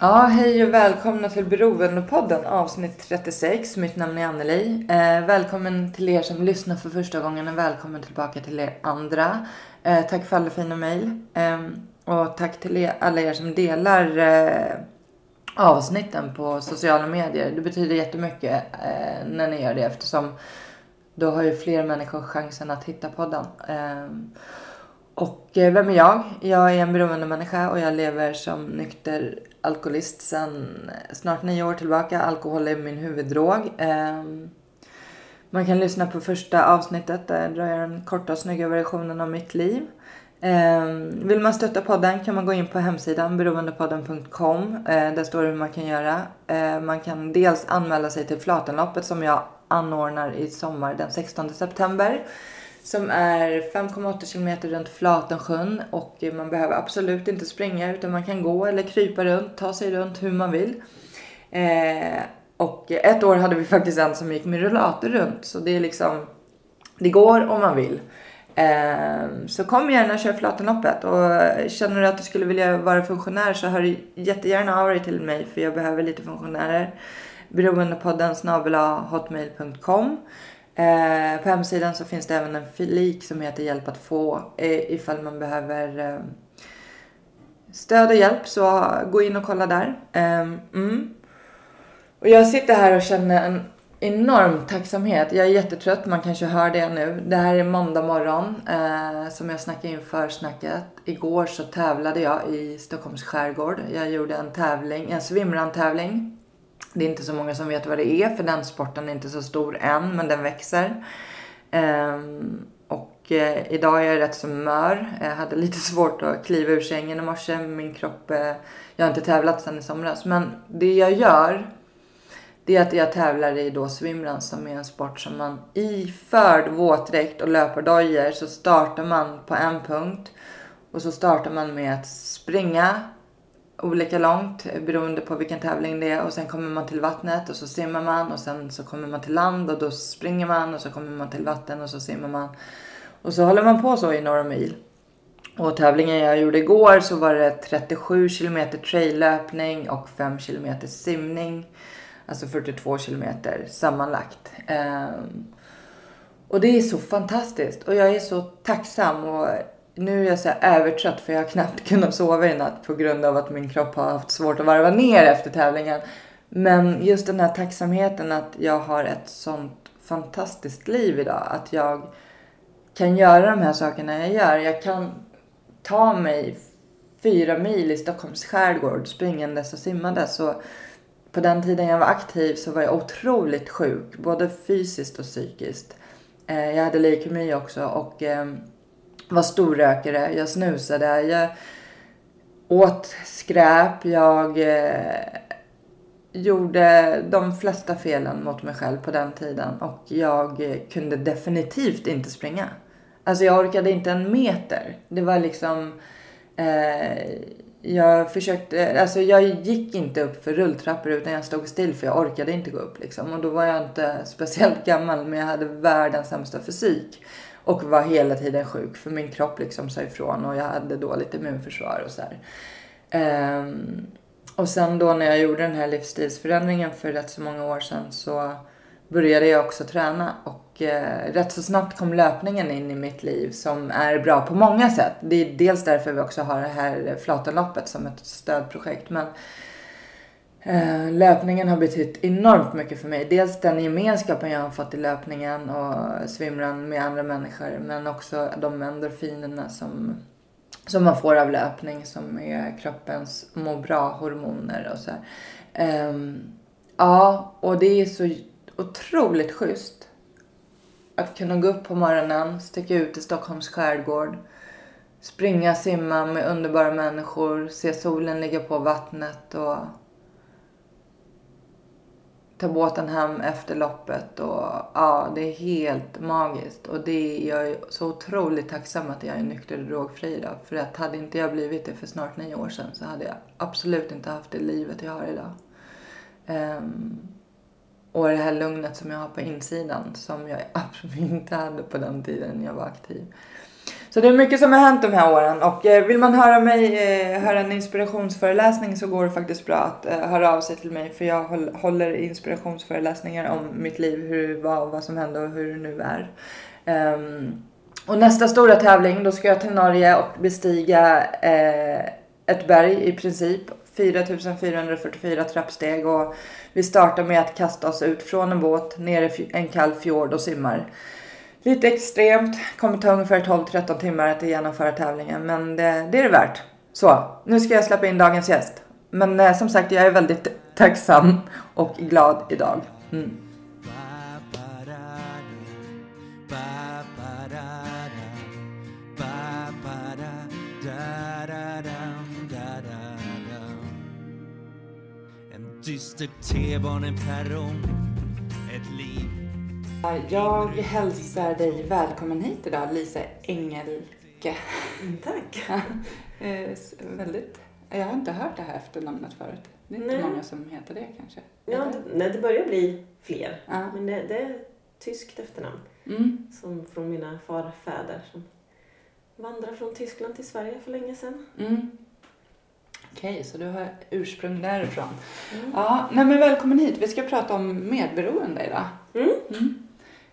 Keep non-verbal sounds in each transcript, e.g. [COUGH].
Ja, hej och välkomna till Beroendepodden avsnitt 36. Mitt namn är Anneli. Eh, välkommen till er som lyssnar för första gången och välkommen tillbaka till er andra. Eh, tack för alla fina mejl. Eh, och tack till er, alla er som delar eh, avsnitten på sociala medier. Det betyder jättemycket eh, när ni gör det eftersom då har ju fler människor chansen att hitta podden. Eh, och eh, vem är jag? Jag är en beroendemänniska och jag lever som nykter alkoholist sedan snart nio år tillbaka. Alkohol är min huvuddrog. Ehm, man kan lyssna på första avsnittet. Där drar jag den korta och snygga versionen av mitt liv. Ehm, vill man stötta podden kan man gå in på hemsidan beroendepodden.com. Eh, där står det hur man kan göra. Eh, man kan dels anmäla sig till Flatenloppet som jag anordnar i sommar den 16 september. Som är 5,8 kilometer runt Flatensjön och man behöver absolut inte springa utan man kan gå eller krypa runt, ta sig runt hur man vill. Eh, och ett år hade vi faktiskt en som gick med rullator runt så det är liksom, det går om man vill. Eh, så kom gärna och kör Flatenloppet och känner du att du skulle vilja vara funktionär så hör jättegärna av dig till mig för jag behöver lite funktionärer. Beroendepodden snabel-a hotmail.com Eh, på hemsidan så finns det även en filik som heter hjälp att få eh, ifall man behöver eh, stöd och hjälp så gå in och kolla där. Eh, mm. Och jag sitter här och känner en enorm tacksamhet. Jag är jättetrött, man kanske hör det nu. Det här är måndag morgon eh, som jag snackade inför snacket. Igår så tävlade jag i Stockholms skärgård. Jag gjorde en tävling, en swimrun-tävling. Det är inte så många som vet vad det är för den sporten är inte så stor än men den växer. Ehm, och eh, idag är jag rätt så mör. Jag hade lite svårt att kliva ur sängen i morse. Min kropp, eh, jag har inte tävlat sedan i somras. Men det jag gör det är att jag tävlar i då swimrun som är en sport som man iförd våtdräkt och löpardojor så startar man på en punkt. Och så startar man med att springa olika långt eh, beroende på vilken tävling det är och sen kommer man till vattnet och så simmar man och sen så kommer man till land och då springer man och så kommer man till vatten och så simmar man. Och så håller man på så i några mil. Och tävlingen jag gjorde igår så var det 37 kilometer traillöpning och 5 kilometer simning. Alltså 42 kilometer sammanlagt. Ehm, och det är så fantastiskt och jag är så tacksam och nu är jag så övertrött för jag har knappt kunnat sova i natt på grund av att min kropp har haft svårt att varva ner efter tävlingen. Men just den här tacksamheten att jag har ett sånt fantastiskt liv idag. Att jag kan göra de här sakerna jag gör. Jag kan ta mig fyra mil i Stockholms skärgård springandes och simmandes. Så på den tiden jag var aktiv så var jag otroligt sjuk. Både fysiskt och psykiskt. Eh, jag hade leukemi också och ehm, var storrökare, jag snusade, jag åt skräp, jag eh, gjorde de flesta felen mot mig själv på den tiden och jag kunde definitivt inte springa. Alltså jag orkade inte en meter. Det var liksom eh, jag försökte, alltså jag gick inte upp för rulltrappor utan jag stod still för jag orkade inte gå upp liksom. Och då var jag inte [LAUGHS] speciellt gammal men jag hade världens sämsta fysik. Och var hela tiden sjuk för min kropp liksom sa ifrån och jag hade dåligt immunförsvar och så här. Ehm, och sen då när jag gjorde den här livsstilsförändringen för rätt så många år sedan så började jag också träna och eh, rätt så snabbt kom löpningen in i mitt liv som är bra på många sätt. Det är dels därför vi också har det här Flatenloppet som ett stödprojekt. Men Eh, löpningen har betytt enormt mycket för mig. Dels den gemenskapen jag har fått i löpningen och svimran med andra människor. Men också de endorfinerna som, som man får av löpning som är kroppens må bra-hormoner och så här. Ehm, ja, och det är så otroligt schysst att kunna gå upp på morgonen, sticka ut i Stockholms skärgård, springa, simma med underbara människor, se solen ligga på vattnet och ta båten hem efter loppet och ja, det är helt magiskt. Och det är jag är så otroligt tacksam att jag är nykter och drogfri idag. För att hade inte jag blivit det för snart nio år sedan så hade jag absolut inte haft det livet jag har idag. Um, och det här lugnet som jag har på insidan som jag [LAUGHS] absolut inte hade på den tiden jag var aktiv. Så det är mycket som har hänt de här åren och eh, vill man höra mig eh, höra en inspirationsföreläsning så går det faktiskt bra att eh, höra av sig till mig för jag håller inspirationsföreläsningar om mitt liv, hur det var och vad som hände och hur det nu är. Ehm, och nästa stora tävling då ska jag till Norge och bestiga ett berg i princip 4444 trappsteg och vi startar med att kasta oss ut från en båt ner i en kall fjord och simmar. Lite extremt, kommer ta ungefär 12-13 timmar att genomföra tävlingen men det, det är det värt. Så, nu ska jag släppa in dagens gäst. Men eh, som sagt, jag är väldigt tacksam och glad idag. Mm. Dyster T-baneperrong, jag hälsar dig välkommen hit idag, Lisa Engelke. Mm, tack. [LAUGHS] eh, väldigt. Jag har inte hört det här efternamnet förut. Det är inte nej. många som heter det kanske. Ja, det? nej, det börjar bli fler. Ja. Men det, det är ett tyskt efternamn. Mm. Som från mina farfäder som vandrade från Tyskland till Sverige för länge sedan. Mm. Okej, okay, så du har ursprung därifrån. Mm. Ja, nej men välkommen hit. Vi ska prata om medberoende idag. Mm.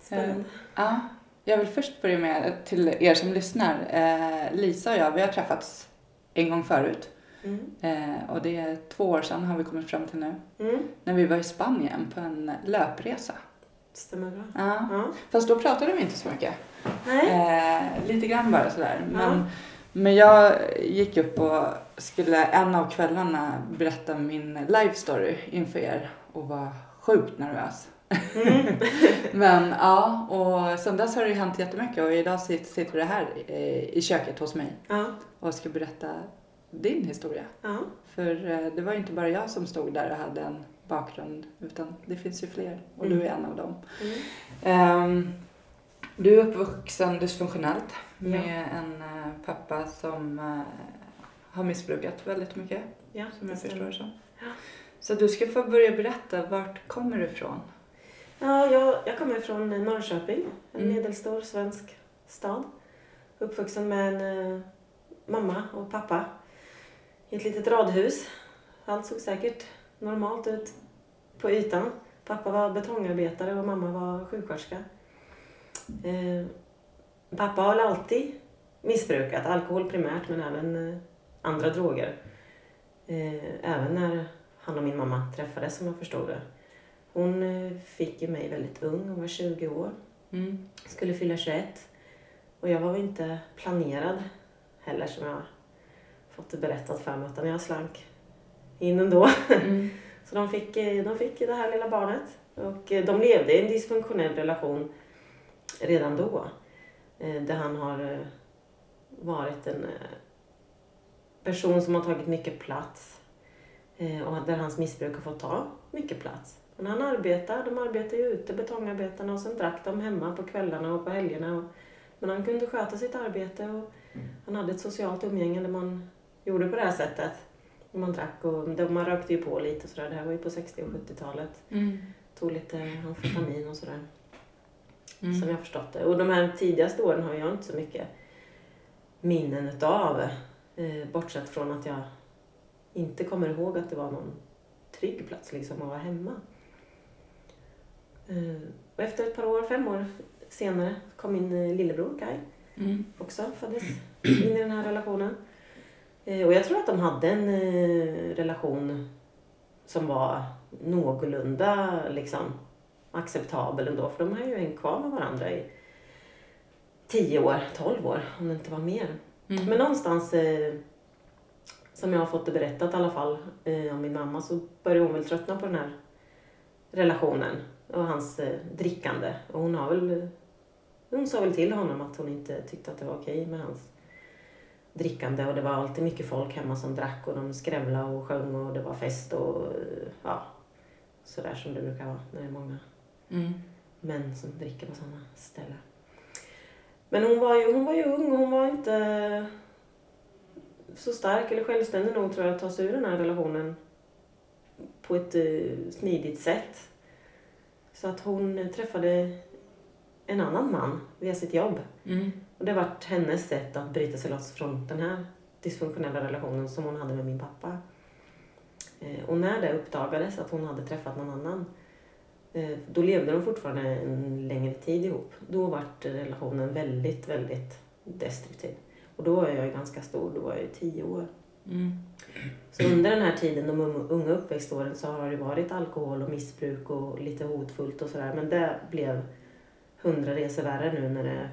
Spännande. Eh, ja, jag vill först börja med till er som lyssnar. Eh, Lisa och jag, vi har träffats en gång förut. Mm. Eh, och det är två år sedan har vi kommit fram till nu. Mm. När vi var i Spanien på en löpresa. Stämmer bra. Ja. ja. Fast då pratade vi inte så mycket. Nej. Eh, lite grann bara sådär. Ja. Men, men jag gick upp och skulle en av kvällarna berätta min life story inför er och var sjukt nervös. Mm. [LAUGHS] Men ja, och sen dess har det hänt jättemycket och idag sitter du här i köket hos mig ja. och ska berätta din historia. Ja. För eh, det var ju inte bara jag som stod där och hade en bakgrund utan det finns ju fler och mm. du är en av dem. Mm. Um, du är uppvuxen dysfunktionellt med ja. en uh, pappa som har missbrukat väldigt mycket. Ja, som jag förstår det som. Ja. Så du ska få börja berätta, vart kommer du ifrån? Ja, jag, jag kommer från Norrköping, en mm. medelstor svensk stad. Uppvuxen med en eh, mamma och pappa i ett litet radhus. Allt såg säkert normalt ut på ytan. Pappa var betongarbetare och mamma var sjuksköterska. Eh, pappa har alltid missbrukat, alkohol primärt men även eh, andra droger. Eh, även när han och min mamma träffades som jag förstod det. Hon eh, fick ju mig väldigt ung, hon var 20 år. Mm. Skulle fylla 21. Och jag var väl inte planerad heller som jag fått det berättat för mig utan jag slank in ändå. Mm. [LAUGHS] Så de fick, eh, de fick det här lilla barnet. Och eh, de levde i en dysfunktionell relation redan då. Där han har varit en person som har tagit mycket plats. Och där hans missbruk har fått ta mycket plats. Men han arbetar, de arbetar ju ute, betongarbetarna, och sen drack de hemma på kvällarna och på helgerna. Och, men han kunde sköta sitt arbete och han hade ett socialt umgänge där man gjorde på det här sättet. Man drack och man rökte ju på lite och sådär. Det här var ju på 60 och 70-talet. Mm. Tog lite amfetamin och sådär. Mm. Som jag förstått det. Och de här tidigaste åren har jag inte så mycket minnen utav. Eh, bortsett från att jag inte kommer ihåg att det var någon trygg plats liksom att vara hemma. Eh, och efter ett par år, fem år senare, kom min eh, lillebror Kai. Mm. Också föddes in i den här relationen. Eh, och jag tror att de hade en relation som var någorlunda liksom, acceptabel ändå. För de har ju hängt kvar med varandra i tio år, tolv år om det inte var mer. Mm. Men någonstans, som jag har fått det berättat i alla fall, om min mamma så började hon väl tröttna på den här relationen och hans eh, drickande. Och hon har väl hon sa väl till honom att hon inte tyckte att det var okej med hans drickande och det var alltid mycket folk hemma som drack och de skrävlade och sjöng och det var fest och ja, sådär som det brukar vara när det är många Mm. män som dricker på sådana ställen. Men hon var ju, hon var ju ung och hon var inte så stark eller självständig nog tror jag att ta sig ur den här relationen på ett eh, smidigt sätt. Så att hon träffade en annan man via sitt jobb. Mm. Och det vart hennes sätt att bryta sig loss från den här dysfunktionella relationen som hon hade med min pappa. Eh, Och när det uppdagades att hon hade träffat någon annan eh, då levde de fortfarande en längre tid ihop. Då vart relationen väldigt, väldigt destruktiv. Och då var jag ganska stor, då var jag ju tio år. Mm. Så under den här tiden, de unga- uppväxtåren, så har det varit alkohol och missbruk och lite hotfullt och sådär. Men det blev hundra resor värre nu när, det,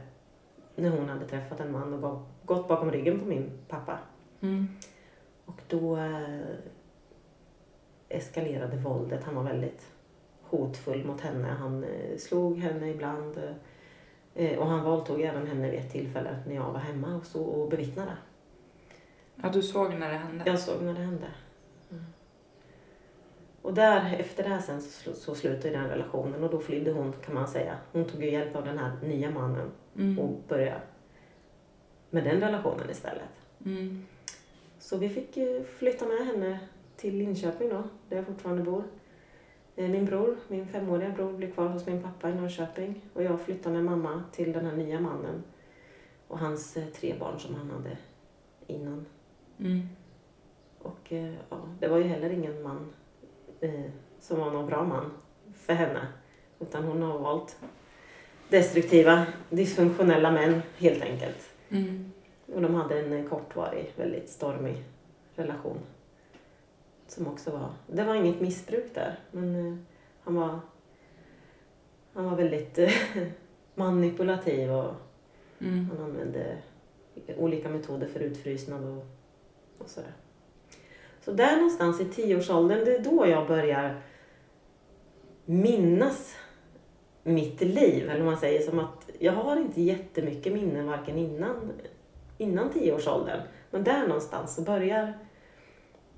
när hon hade träffat en man och gå- gått bakom ryggen på min pappa. Mm. Och då eh, eskalerade våldet. Han var väldigt hotfull mot henne. Han eh, slog henne ibland. Eh, och han våldtog även henne vid ett tillfälle när jag var hemma och, så, och bevittnade. Ja, du såg när det hände? Jag såg när det hände. Mm. Och där, efter det här sen så, så slutade den relationen och då flydde hon kan man säga. Hon tog ju hjälp av den här nya mannen Mm. och började med den relationen istället. Mm. Så vi fick flytta med henne till Linköping då, där jag fortfarande bor. Eh, Min bror, min femåriga bror, blev kvar hos min pappa i Norrköping och jag flyttade med mamma till den här nya mannen och hans eh, tre barn som han hade innan. Mm. Och eh, ja, det var ju heller ingen man eh, som var någon bra man för henne. Utan hon har valt destruktiva, dysfunktionella män helt enkelt. Mm. Och de hade en eh, kortvarig, väldigt stormig relation. Som också var, det var inget missbruk där, men eh, han var han var väldigt eh, [LAUGHS] manipulativ och Mm. han använde olika metoder för utfrysnad och, och sådär. Så där någonstans i tioårsåldern, det är då jag börjar minnas mitt liv. Eller man säger som att jag har inte jättemycket minnen varken innan, innan tioårsåldern. Men där någonstans så börjar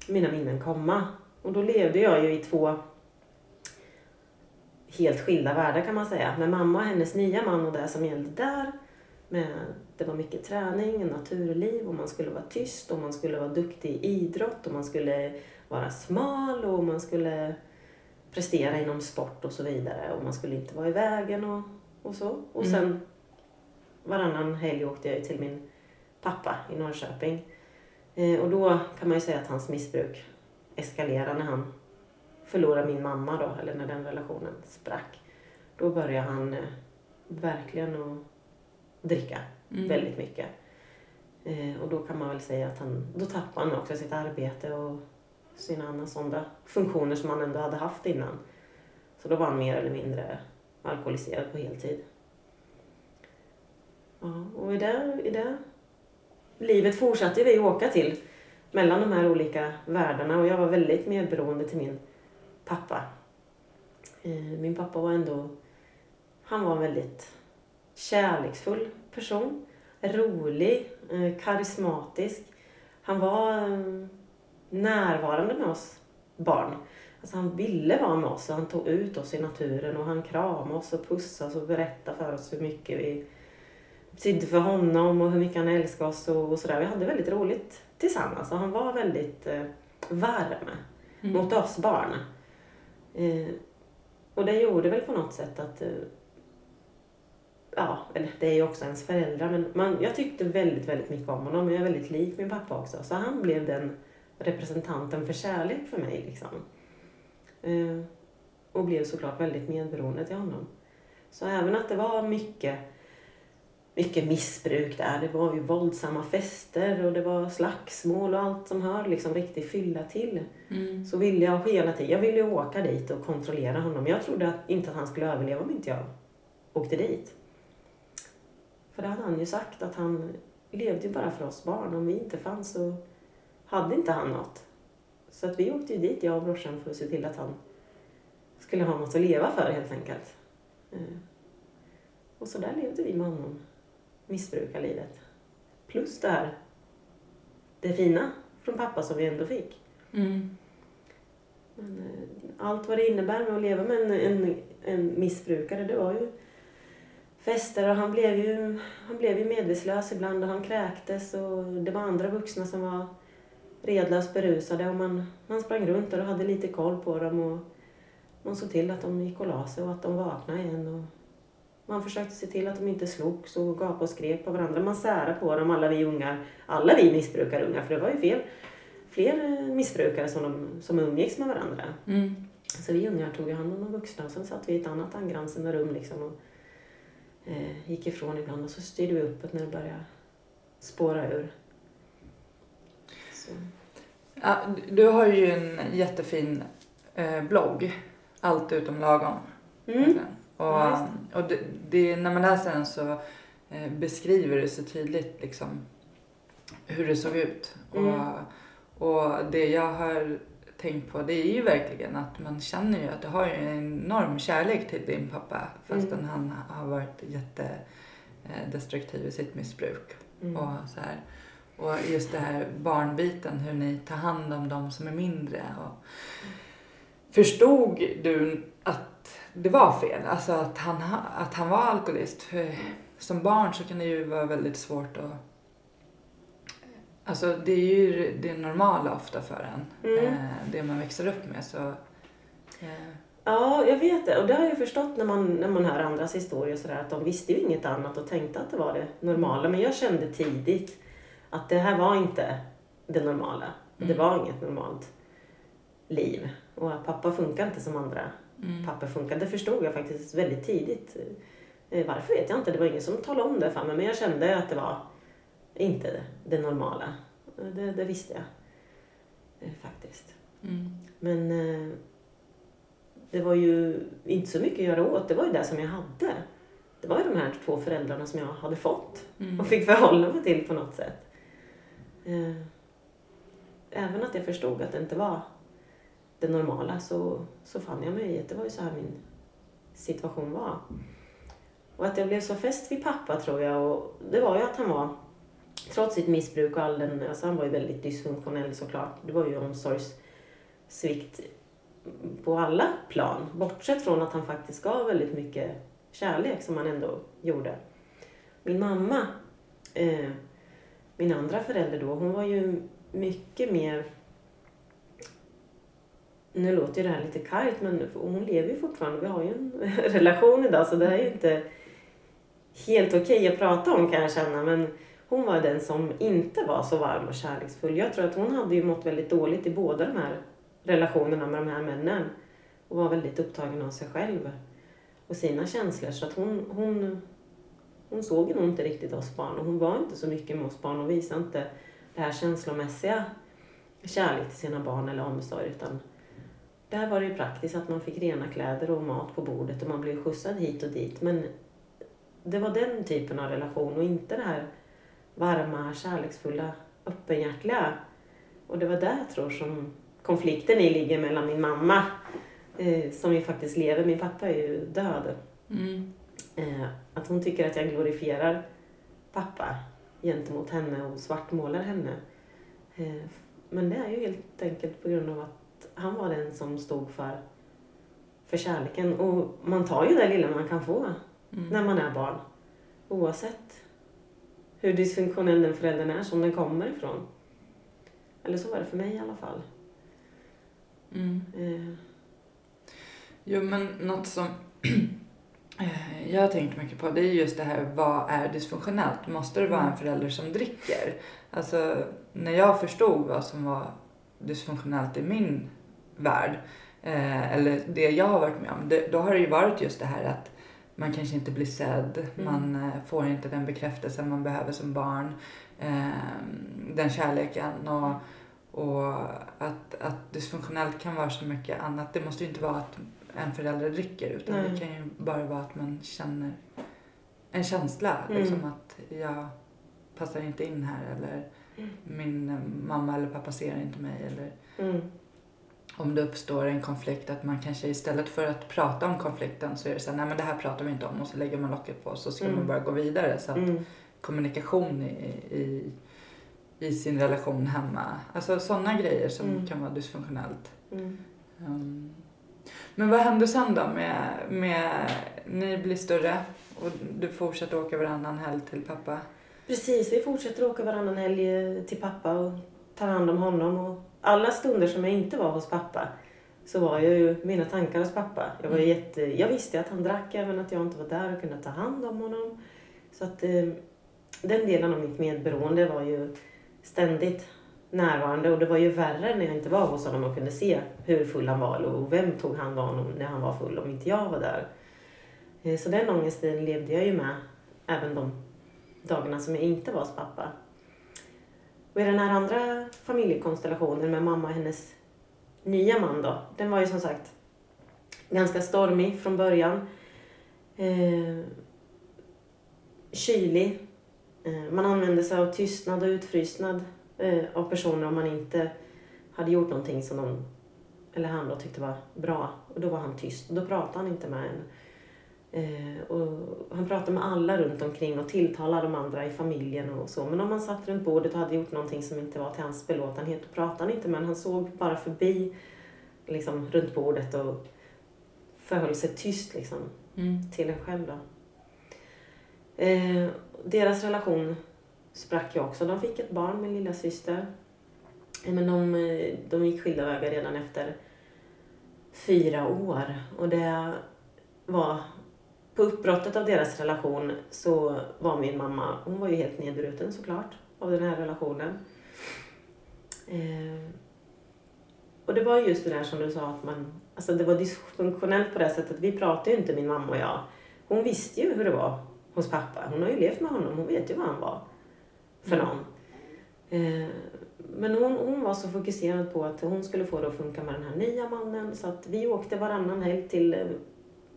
mina minnen komma. Och då levde jag ju i två helt skilda världar kan man säga. Med mamma och hennes nya man och det som gällde där. Med, det var mycket träning, naturliv och man skulle vara tyst och man skulle vara duktig i idrott och man skulle vara smal och man skulle prestera inom sport och så vidare och man skulle inte vara i vägen och, och så. Och Mm. sen varannan helg åkte jag till min pappa i Norrköping. Eh, och då kan man ju säga att hans missbruk eskalerade när han förlorade min mamma då, eller när den relationen sprack. Då började han eh, verkligen att dricka Mm. väldigt mycket. Eh, och då kan man väl säga att han, då tappade han också sitt arbete och sina andra sådana funktioner som han ändå hade haft innan. Så då var han mer eller mindre alkoholiserad på heltid. Ja, och i det, i det livet fortsatte vi åka till mellan de här olika världarna och jag var väldigt medberoende till min pappa. Eh, Min pappa var ändå, han var en väldigt kärleksfull person. Rolig, eh, karismatisk. Han var eh, närvarande med oss barn. Alltså han ville vara med oss och han tog ut oss i naturen och han kramade oss och pussade oss och berättade för oss hur mycket vi betydde för honom och hur mycket han älskade oss och, och sådär. Vi hade väldigt roligt tillsammans och han var väldigt eh, varm Mm. mot oss barn. Eh, och det gjorde väl på något sätt att eh, Ja, eller det är ju också ens föräldrar men man, jag tyckte väldigt, väldigt mycket om honom och jag är väldigt lik min pappa också. Så han blev den representanten för kärlek för mig liksom. Eh, och blev såklart väldigt medberoende till honom. Så även att det var mycket, mycket missbruk där, det var ju våldsamma fester och det var slagsmål och allt som hör liksom riktigt fylla till. Mm. Så ville jag hela tiden, jag ville ju åka dit och kontrollera honom. Jag trodde att, inte att han skulle överleva om inte jag åkte dit. För det hade han ju sagt att han levde ju bara för oss barn. Om vi inte fanns så hade inte han något. Så att vi åkte ju dit, jag och brorsan, för att se till att han skulle ha något att leva för helt enkelt. Eh, Och så där levde vi med honom, missbrukarlivet. Plus det här, det fina från pappa som vi ändå fick. Mm. Men, eh, allt vad det innebär med att leva med en, en, en missbrukare, det var ju fester och han blev ju, han blev ju medvetslös ibland och han kräktes och det var andra vuxna som var redlöst berusade och man, man sprang runt och hade lite koll på dem och man såg till att de gick och la sig och att de vaknade igen. Och man försökte se till att de inte slogs och gapade och skrek på varandra. Man särade på dem, alla vi ungar, alla vi missbrukarungar, för det var ju fel, fler eh, missbrukare som, de, som umgicks med varandra. Mm. Så vi ungar tog hand om de vuxna och sen satt vi i ett annat angränsande rum liksom och eh, gick ifrån ibland och så styrde vi uppåt när det började spåra ur. Så. Ja, du har ju en jättefin eh, blogg. Allt utom lagom. Mm. Och, Ja, och det, det, när man läser den så eh, beskriver det så tydligt liksom hur det såg ut. Mm. Och, och det jag har tänkt på det är ju verkligen att man känner ju att du har en enorm kärlek till din pappa fastän Mm. han har varit jättedestruktiv i sitt missbruk. Mm. Och, så här. och just det här barnbiten, hur ni tar hand om de som är mindre. Och förstod du att det var fel? Alltså att han, ha- att han var alkoholist? För som barn så kan det ju vara väldigt svårt att... Alltså det är ju det normala ofta för en. Mm. Eh, det man växer upp med. Så, eh, Ja, jag vet det. Och det har jag förstått när man, när man hör andras historier sådär att de visste ju inget annat och tänkte att det var det normala. Men jag kände tidigt att det här var inte det normala. Det Mm. var inget normalt liv. Och att pappa funkar inte som andra mm. papper funkar. Det förstod jag faktiskt väldigt tidigt. Eh, Varför vet jag inte. Det var ingen som talade om det för mig. Men jag kände att det var inte det, normala. Det, det visste jag eh, faktiskt. Mm. Men eh, det var ju inte så mycket att göra åt. Det var ju det som jag hade. Det var ju de här två föräldrarna som jag hade fått Mm. och fick förhålla mig till på något sätt. Eh, Även att jag förstod att det inte var det normala så, så fann jag mig i att det var ju så här min situation var. Och att jag blev så fäst vid pappa tror jag och det var ju att han var trots sitt missbruk och all den, alltså han var ju väldigt dysfunktionell såklart. Det var ju omsorgssvikt på alla plan. Bortsett från att han faktiskt gav väldigt mycket kärlek som han ändå gjorde. Min mamma, eh, min andra förälder då, hon var ju mycket mer nu låter ju det här lite kargt men hon lever ju fortfarande. Vi har ju en [LAUGHS] relation idag så det här är ju inte helt okej att prata om kan jag känna. Men hon var den som inte var så varm och kärleksfull. Jag tror att hon hade ju mått väldigt dåligt i båda de här relationerna med de här männen. Och var väldigt upptagen av sig själv och sina känslor. Så att hon, hon, hon såg nog inte riktigt oss barn och hon var inte så mycket med oss barn och visade inte det här känslomässiga kärlek till sina barn eller omsorg. Utan där var det ju praktiskt att man fick rena kläder och mat på bordet och man blev skjutsad hit och dit. Men det var den typen av relation och inte det här varma, kärleksfulla, öppenhjärtiga. Och det var där jag tror som konflikten i ligger mellan min mamma, eh, som ju faktiskt lever, min pappa är ju död. Mm. Eh, att hon tycker att jag glorifierar pappa gentemot henne och svartmålar henne. Eh, men det är ju helt enkelt på grund av att han var den som stod för, för kärleken. Och man tar ju det lilla man kan få Mm. när man är barn. Oavsett hur dysfunktionell den föräldern är som den kommer ifrån. Eller så var det för mig i alla fall. Mm. Eh, Jo, men något som [CLEARS THROAT] eh, jag har tänkt mycket på det är just det här, vad är dysfunktionellt? Måste det vara en förälder som dricker? Alltså, när jag förstod vad som var dysfunktionellt i min värld, eh, eller det jag har varit med om, det, då har det ju varit just det här att man kanske inte blir sedd, Mm. man eh, får inte den bekräftelsen man behöver som barn, eh, den kärleken och och att, att dysfunktionellt kan vara så mycket annat. Det måste ju inte vara att en förälder dricker utan Nej. det kan ju bara vara att man känner en känsla. Mm. Liksom att jag passar inte in här eller Mm. min mamma eller pappa ser inte mig. Eller, mm, om det uppstår en konflikt att man kanske istället för att prata om konflikten så är det så här, nej men det här pratar vi inte om och så lägger man locket på och så ska Mm. man bara gå vidare. Så att Mm. kommunikation i, i, i sin relation hemma, alltså sådana grejer som Mm. kan vara dysfunktionellt. Um, men vad händer sen då med, med, ni blir större och du fortsätter åka varannan helg till pappa? Precis, vi fortsätter åka varannan helg eh, till pappa och tar hand om honom. Och alla stunder som jag inte var hos pappa så var jag ju mina tankar hos pappa. Jag, var ju jätte, jag visste att han drack även att jag inte var där och kunde ta hand om honom. Så att eh, den delen av mitt medberoende var ju ständigt närvarande och det var ju värre när jag inte var hos honom och kunde se hur full han var och vem tog hand om honom när han var full om inte jag var där. Eh, Så den ångesten levde jag ju med även de dagarna som jag inte var hos pappa. Och i den här andra familjekonstellationen med mamma och hennes nya man då, den var ju som sagt ganska stormig från början. Eh, kylig. Eh, man använde sig av tystnad och utfrysnad eh, av personer om man inte hade gjort någonting som de eller han då tyckte var bra. Och då var han tyst. Då pratade han inte med en. Eh, och han pratade med alla runt omkring och tilltalade de andra i familjen och så. Men om man satt runt bordet och hade gjort någonting som inte var till hans belåtenhet, då pratade han inte med en. Han såg bara förbi liksom, runt bordet och förhöll sig tyst liksom, Mm. till en själv. Då. Eh, deras relation sprack ju också. De fick ett barn med lilla syster. Eh, Men de, eh, de gick skilda vägar redan efter fyra år. Och det var på uppbrottet av deras relation så var min mamma, hon var ju helt nedbruten såklart av den här relationen. Eh, och det var just det där som du sa att man, alltså det var dysfunktionellt på det sättet. Vi pratade ju inte min mamma och jag. Hon visste ju hur det var hos pappa. Hon har ju levt med honom, hon vet ju vad han var för Mm. någon. Eh, men hon, hon var så fokuserad på att hon skulle få det att funka med den här nya mannen så att vi åkte varannan helg till eh,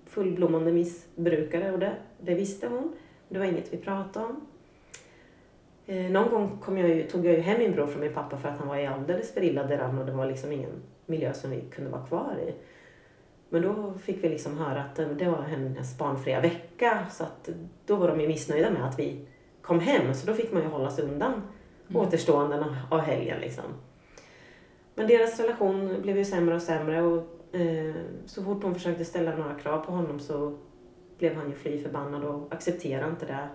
fullblommande missbrukare och det, det visste hon. Det var inget vi pratade om. Eh, någon gång kom jag ju, tog jag ju hem min bror från min pappa för att han var i alldeles för illa däran och det var liksom ingen miljö som vi kunde vara kvar i. Men då fick vi liksom höra att eh, det var hennes barnfria vecka så att då var de ju missnöjda med att vi kom hem så då fick man ju hålla sig undan Mm. återståenden av- helgen liksom. Men deras relation blev ju sämre och sämre och Eh, så fort hon försökte ställa några krav på honom så blev han ju fly förbannad och accepterade inte det.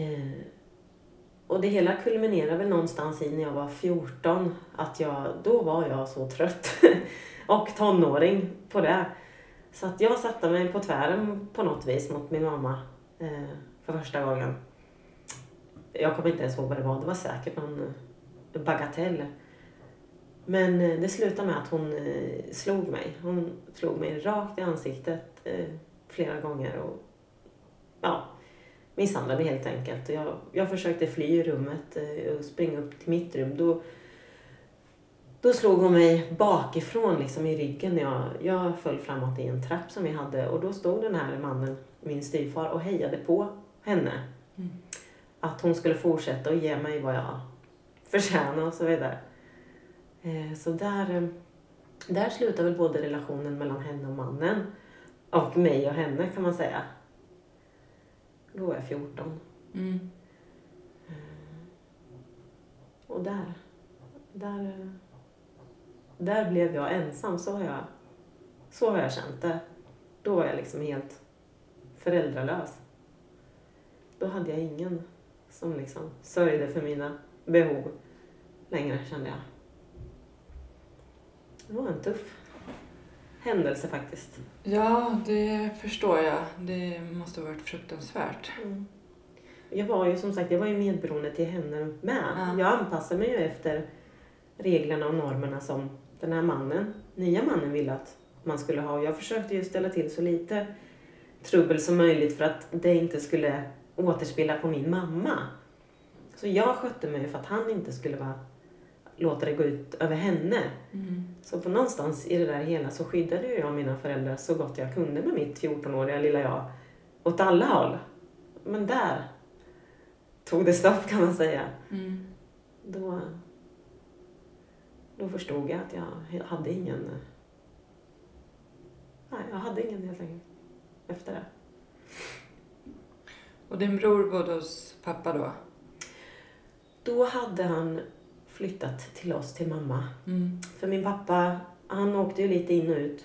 Eh, och det hela kulminerade väl någonstans i när jag var 14. Att jag, då var jag så trött. [LAUGHS] och tonåring på det. Så att jag satte mig på tvären på något vis mot min mamma eh, för första gången. Jag kommer inte ens ihåg vad det var. Det var säkert någon bagatell. Men eh, det slutade med att hon eh, slog mig. Hon slog mig rakt i ansiktet eh, flera gånger. Och, ja, misshandlade helt enkelt. Jag, jag försökte fly i rummet och springa upp till mitt rum. Då, då slog hon mig bakifrån liksom i ryggen. Jag, jag föll framåt i en trapp som vi hade och då stod den här mannen, min styvfar, och hejade på henne. Mm. Att hon skulle fortsätta och ge mig vad jag förtjänade och så vidare. Eh, Så där, eh, där slutade väl både relationen mellan henne och mannen och mig och henne kan man säga. Då var jag 14. Mm. Och där, där, eh, där blev jag ensam. Så har jag, så har jag känt det. Då var jag liksom helt föräldralös. Då hade jag ingen som liksom sörjde för mina behov längre kände jag. Det var en tuff händelse faktiskt. Ja, det förstår jag. Det måste ha varit fruktansvärt. Mm. Jag var ju som sagt, jag var ju medberoende till henne med. Ja. Jag anpassade mig ju efter reglerna och normerna som den här mannen, nya mannen ville att man skulle ha. Jag försökte ju ställa till så lite trubbel som möjligt för att det inte skulle återspela på min mamma. Så jag skötte mig för att han inte skulle vara, låta det gå ut över henne. Mm. Så på någonstans i det där hela så skyddade jag mina föräldrar så gott jag kunde med mitt 14-åriga lilla jag. Åt alla håll. Men där tog det stopp kan man säga. Mm. Då, Då förstod jag att jag hade ingen... Nej, jag hade ingen helt enkelt. Efter det. Och din bror bodde hos pappa då? Då hade han flyttat till oss, till mamma. Mm. För min pappa, han åkte ju lite in och ut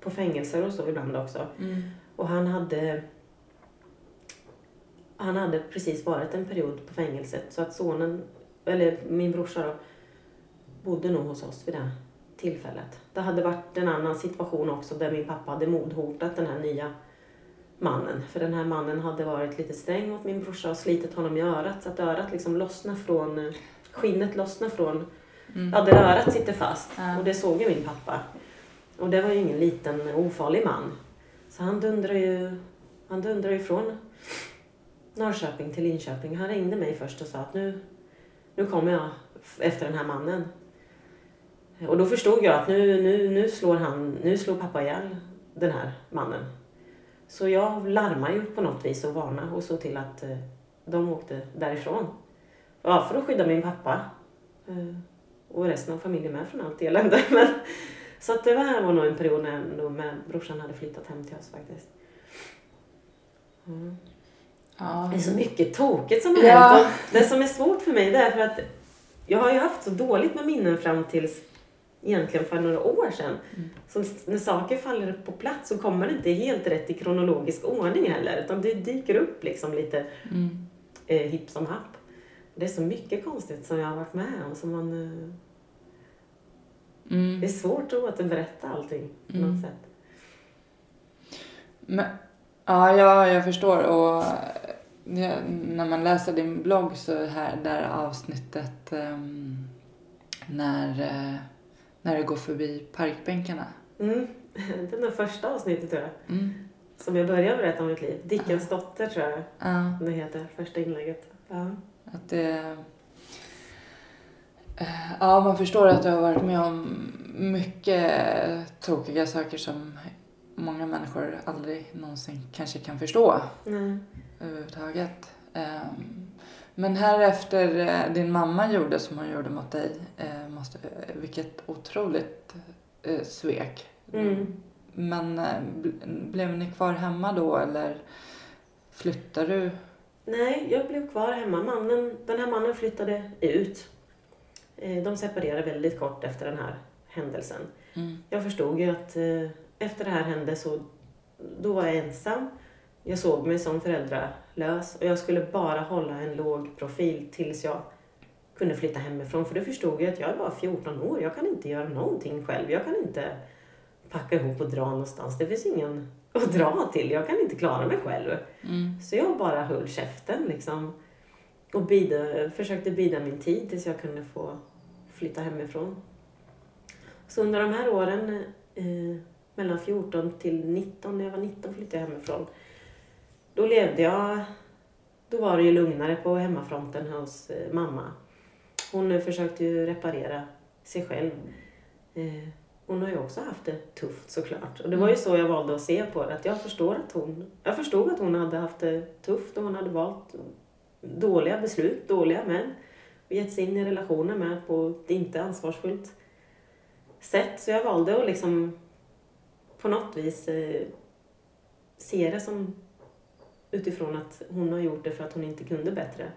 på fängelser och så ibland också. Mm. Och han hade han hade precis varit en period på fängelset så att sonen, eller min brorsa då, bodde nog hos oss vid det tillfället. Det hade varit en annan situation också där min pappa hade mordhotat den här nya mannen. För den här mannen hade varit lite sträng mot min brorsa och slitit honom i örat så att örat liksom lossnade från, skinnet lossnade från, Mm. ja där örat sitter fast. Ja. Och det såg ju min pappa. Och det var ju ingen liten ofarlig man. Så han dundrade ju, han dundrade ju från Norrköping till Linköping. Han ringde mig först och sa att nu, nu kommer jag efter den här mannen. Och då förstod jag att nu, nu, nu, slår han, nu slår pappa ihjäl den här mannen. Så jag larmade ju på något vis och varnade och såg till att eh, de åkte därifrån. Ja, för att skydda min pappa. Eh, och resten av familjen med från allt elände. [LAUGHS] Men, så att det var, var nog en period när med brorsan hade flyttat hem till oss faktiskt. Mm. Ja. Det är så mycket tokigt som har Ja. hänt. Det som är svårt för mig det är för att jag har ju haft så dåligt med minnen fram tills egentligen för några år sedan. Mm. Så när saker faller på plats så kommer det inte helt rätt i kronologisk ordning heller. Utan det dyker upp liksom lite Mm. eh, hipp som happ. Det är så mycket konstigt som jag har varit med om. Som man, eh, Mm. det är svårt att återberätta allting på Mm. något sätt. Men, ja, ja, jag förstår. Och ja, när man läser din blogg så här, där avsnittet ehm, när, eh, när det går förbi parkbänkarna. Mm. [LAUGHS] Det är det första avsnittet tror jag. Mm. Som jag börjar berätta om mitt liv. Dickens dotter tror jag Ja, det heter. Första inlägget. Ja. Att det... eh, Ja, man förstår att du har varit med om mycket tråkiga saker som många människor aldrig någonsin kanske kan förstå. Nej. överhuvudtaget. Ehm, Men här efter eh, din mamma gjorde som hon gjorde mot dig, eh, måste, eh, vilket otroligt eh, svek. Mm. Men eh, bl- blev ni kvar hemma då eller flyttade du? Nej, jag blev kvar hemma. Mannen, den här mannen flyttade ut. Eh, De separerade väldigt kort efter den här händelsen. Mm. Jag förstod ju att eh, efter det här hände så då var jag ensam. Jag såg mig som föräldralös och jag skulle bara hålla en låg profil tills jag kunde flytta hemifrån. För det förstod jag att jag är bara 14 år. Jag kan inte göra någonting själv. Jag kan inte packa ihop och dra någonstans. Det finns ingen att dra till. Jag kan inte klara mig själv. Mm. Så jag bara höll käften liksom. Och bida, försökte bida min tid tills jag kunde få flytta hemifrån. Så under de här åren, eh, mellan 14 till 19, när jag var 19 flyttade jag hemifrån. Då levde jag, då var det ju lugnare på hemmafronten hos eh, mamma. Hon försökte ju reparera sig själv. Eh, hon har ju också haft det tufft såklart. Och det var ju så jag valde att se på det. Att jag, förstår att hon, jag förstod att hon hade haft det tufft och hon hade valt dåliga beslut, dåliga män. Och gett sig in i relationer med på ett inte ansvarsfullt sätt. Så jag valde att liksom på något vis eh, se det som utifrån att hon har gjort det för att hon inte kunde bättre.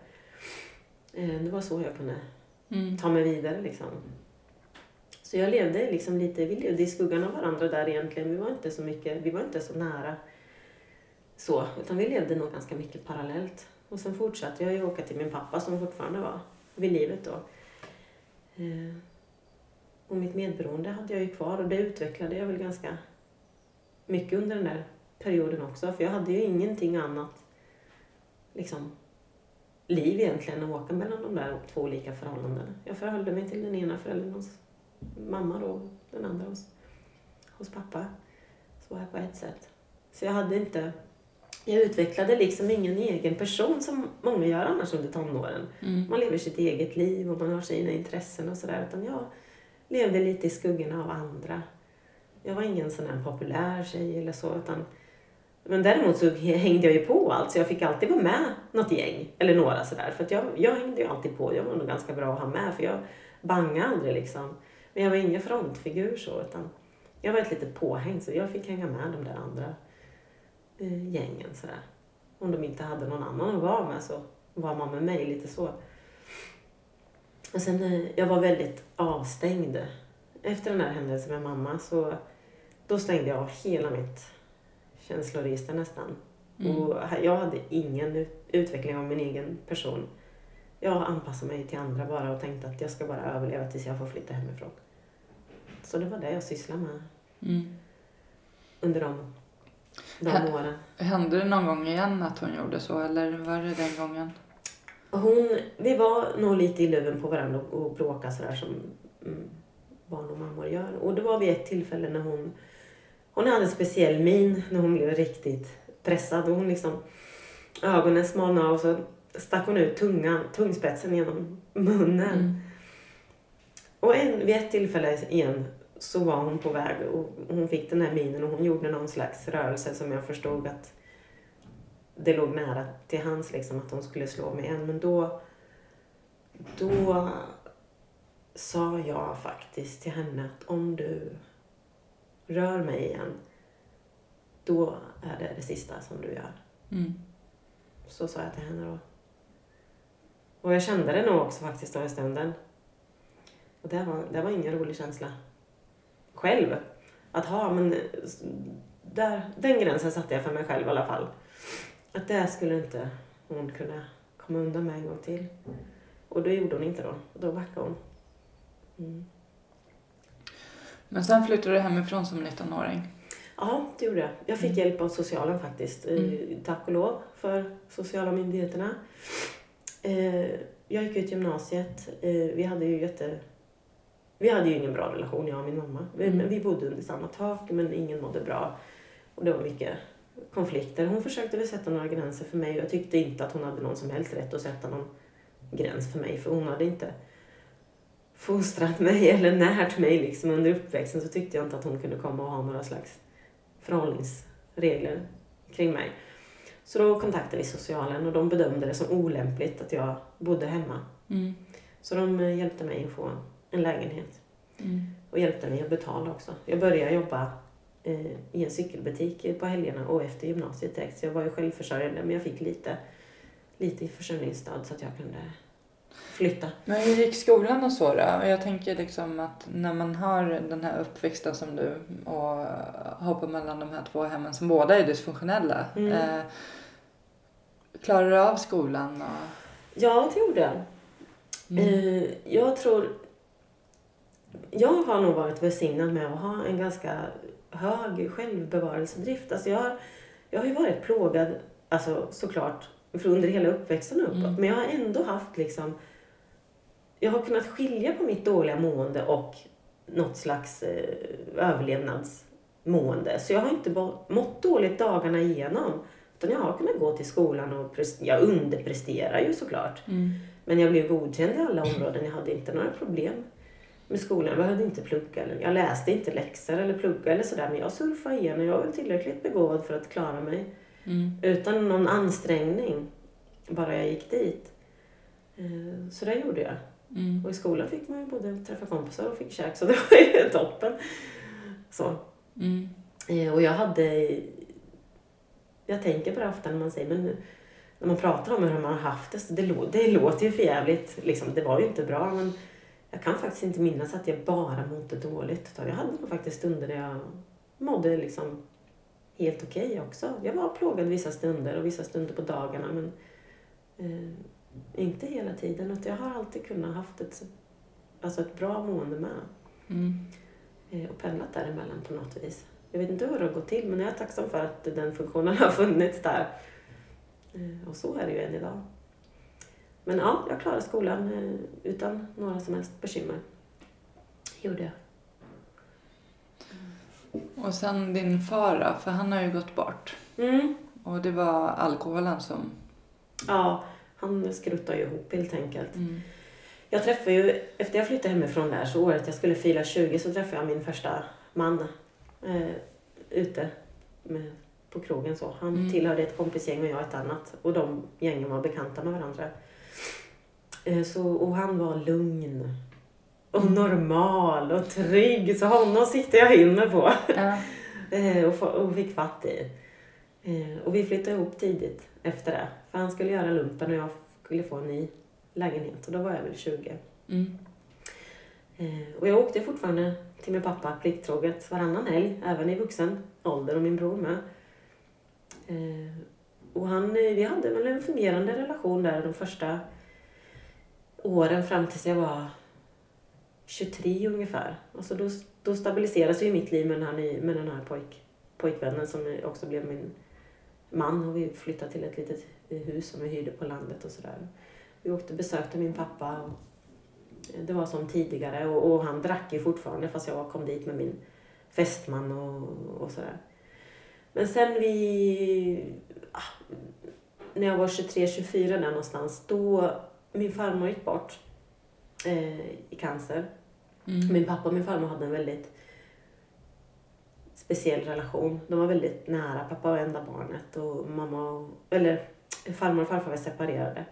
Eh, det var så jag kunde Mm. ta mig vidare liksom. Så jag levde liksom lite, vi levde i skuggan av varandra där egentligen. Vi var inte så mycket, vi var inte så nära så, utan vi levde nog ganska mycket parallellt. Och sen fortsatte jag ju åka till min pappa som fortfarande var vid livet då. Eh, och mitt medberoende hade jag ju kvar och det utvecklade jag väl ganska mycket under den där perioden också. För jag hade ju ingenting annat liksom liv egentligen att åka mellan de där två olika förhållandena. Jag förhöll mig till den ena föräldern mamma då, den andra hos, hos pappa. Så jag på ett sätt. Så jag hade inte, jag utvecklade liksom ingen egen person som många gör annars under tonåren. Mm. Man lever sitt eget liv och man har sina intressen och sådär. Utan jag levde lite i skuggorna av andra. Jag var ingen sån här populär tjej eller så. Utan, men däremot så hängde jag ju på allt. Så jag fick alltid vara med något gäng. Eller några sådär. För att jag, jag hängde ju alltid på. Jag var nog ganska bra att ha med. För jag bangade aldrig liksom. Men jag var ingen frontfigur så utan jag var ett litet påhäng så jag fick hänga med de där andra eh, gängen sådär. Om de inte hade någon annan att vara med så var man med mig lite så. Och sen, eh, jag var väldigt avstängd. Efter den här händelsen med mamma så då stängde jag hela mitt känsloregister nästan. Mm. Och jag hade ingen ut- utveckling av min egen person. Jag anpassade mig till andra bara och tänkte att jag ska bara överleva tills jag får flytta hemifrån. Så det var det jag sysslade med Mm. under de, de åren. Hände det någon gång igen att hon gjorde så eller var det den gången? Hon, vi var nog lite i luven på varandra och, bråkade sådär som mm, barn och mammor gör. Och det var vid ett tillfälle när hon, hon hade en speciell min när hon blev riktigt pressad. Och hon liksom, ögonen smalnade och så stack hon ut tungan, tungspetsen genom munnen. Mm. Och en, vid ett tillfälle igen så var hon på väg och hon fick den här minen och hon gjorde någon slags rörelse som jag förstod att det låg nära till hans liksom att hon skulle slå mig igen. Men då, då sa jag faktiskt till henne att om du rör mig igen då är det det sista som du gör. Mm. Så sa jag till henne då. Och jag kände det nog också faktiskt då i stunden. Och det var, det var ingen rolig känsla. Själv. Att ha, men där, den gränsen satte jag för mig själv i alla fall. Att det skulle inte hon kunna komma undan med en gång till. Och det gjorde hon inte då. Då backade hon. Mm. Men sen flyttade du hemifrån som 19-åring. Ja, det gjorde jag. Jag fick Mm. hjälp av socialen faktiskt. Mm. Tack och lov för sociala myndigheterna. Eh, Jag gick ut gymnasiet. Eh, Vi hade ju jätte... Vi hade ju ingen bra relation, jag och min mamma. Vi, Mm. vi bodde under samma tak, men ingen mådde bra. Och det var mycket konflikter. Hon försökte väl sätta några gränser för mig och jag tyckte inte att hon hade någon som helst rätt att sätta någon gräns för mig. För hon hade inte fostrat [LAUGHS] mig eller närt mig liksom under uppväxten så tyckte jag inte att hon kunde komma och ha några slags förhållningsregler kring mig. Så då kontaktade vi socialen och de bedömde det som olämpligt att jag bodde hemma. Mm. Så de eh, hjälpte mig att få en lägenhet Mm. och hjälpte mig att betala också. Jag började jobba eh, i en cykelbutik på helgerna och efter gymnasiet direkt. Så jag var ju självförsörjande men jag fick lite, lite i försörjningsstöd så att jag kunde flytta. Men hur gick skolan och så då? Jag tänker liksom att när man har den här uppväxten som du och hoppar mellan de här två hemmen som båda är dysfunktionella. Mm. Eh, klarar du av skolan? Och... Ja, det gjorde jag. Mm. Eh, jag tror... Jag har nog varit välsignad med att ha en ganska hög självbevarelsedrift. Alltså jag, har, jag har ju varit plågad, alltså såklart, för under hela uppväxten uppåt. Mm. Men jag har ändå haft liksom... Jag har kunnat skilja på mitt dåliga mående och något slags eh, överlevnadsmående. Så jag har inte mått dåligt dagarna igenom. Utan jag har kunnat gå till skolan och jag underpresterar ju såklart. Mm. Men jag blev godkänd i alla områden. Jag hade inte några problem med skolan. Jag behövde inte plugga. Eller, jag läste inte läxor eller plugga eller sådär. Men jag surfade igenom. Jag var tillräckligt begåvad för att klara mig. Mm. Utan någon ansträngning. Bara jag gick dit. Eh, Så det gjorde jag. Mm. Och i skolan fick man ju både träffa kompisar och fick käk. Så [LAUGHS] det var ju toppen. Så. Mm. Eh, Och jag hade... Jag tänker på det ofta när man säger, men när man pratar om hur man har haft det, så det, det låter ju för jävligt. Liksom, det var ju inte bra, men jag kan faktiskt inte minnas att jag bara mådde dåligt. Jag hade nog faktiskt stunder där jag mådde liksom helt okej också. Jag var plågad vissa stunder och vissa stunder på dagarna, men eh, inte hela tiden. Jag har alltid kunnat haft ett, alltså ett bra mående med Mm. eh, och pendlat däremellan på något vis. Jag vet inte hur det har gått till men jag är tacksam för att den funktionen har [LAUGHS] funnits där. Eh, Och så är det ju än idag. Men ja, jag klarade skolan eh, utan några som helst bekymmer. Gjorde jag. Och sen din far? För han har ju gått bort. Mm. Och det var alkoholen som... Ja, han skruttade ju ihop helt enkelt. Mm. Jag träffade ju, efter jag flyttade hemifrån där, så året jag skulle fira 20 så träffade jag min första man eh, ute med, på krogen. Så. Han Mm. tillhörde ett kompisgäng och jag ett annat. Och de gängen var bekanta med varandra. Eh, så, och han var lugn. och normal och trygg. Så honom siktade jag in mig på. Ja. [LAUGHS] Eh, och, och fick fatt i. Eh, och vi flyttade ihop tidigt efter det. För han skulle göra lumpen och jag skulle få en ny lägenhet. Och då var jag väl 20. Mm. Och jag åkte fortfarande till min pappa plikttroget varannan helg, även i vuxen ålder och min bror med. Och han, vi hade väl en fungerande relation där de första åren fram tills jag var 23 ungefär. Alltså då, då stabiliserades ju mitt liv med den här, ny- med den här pojk, pojkvännen som också blev min man och vi flyttade till ett litet hus som vi hyrde på landet och sådär. Vi åkte och besökte min pappa och det var som tidigare och, och han drack ju fortfarande fast jag kom dit med min fästman och, och sådär. Men sen vi... Ah, när jag var 23-24 där någonstans, då min farmor gick bort eh, i cancer. Mm. Min pappa och min farmor hade en väldigt speciell relation. De var väldigt nära. Pappa var enda barnet och mamma och, eller farmor och farfar var separerade.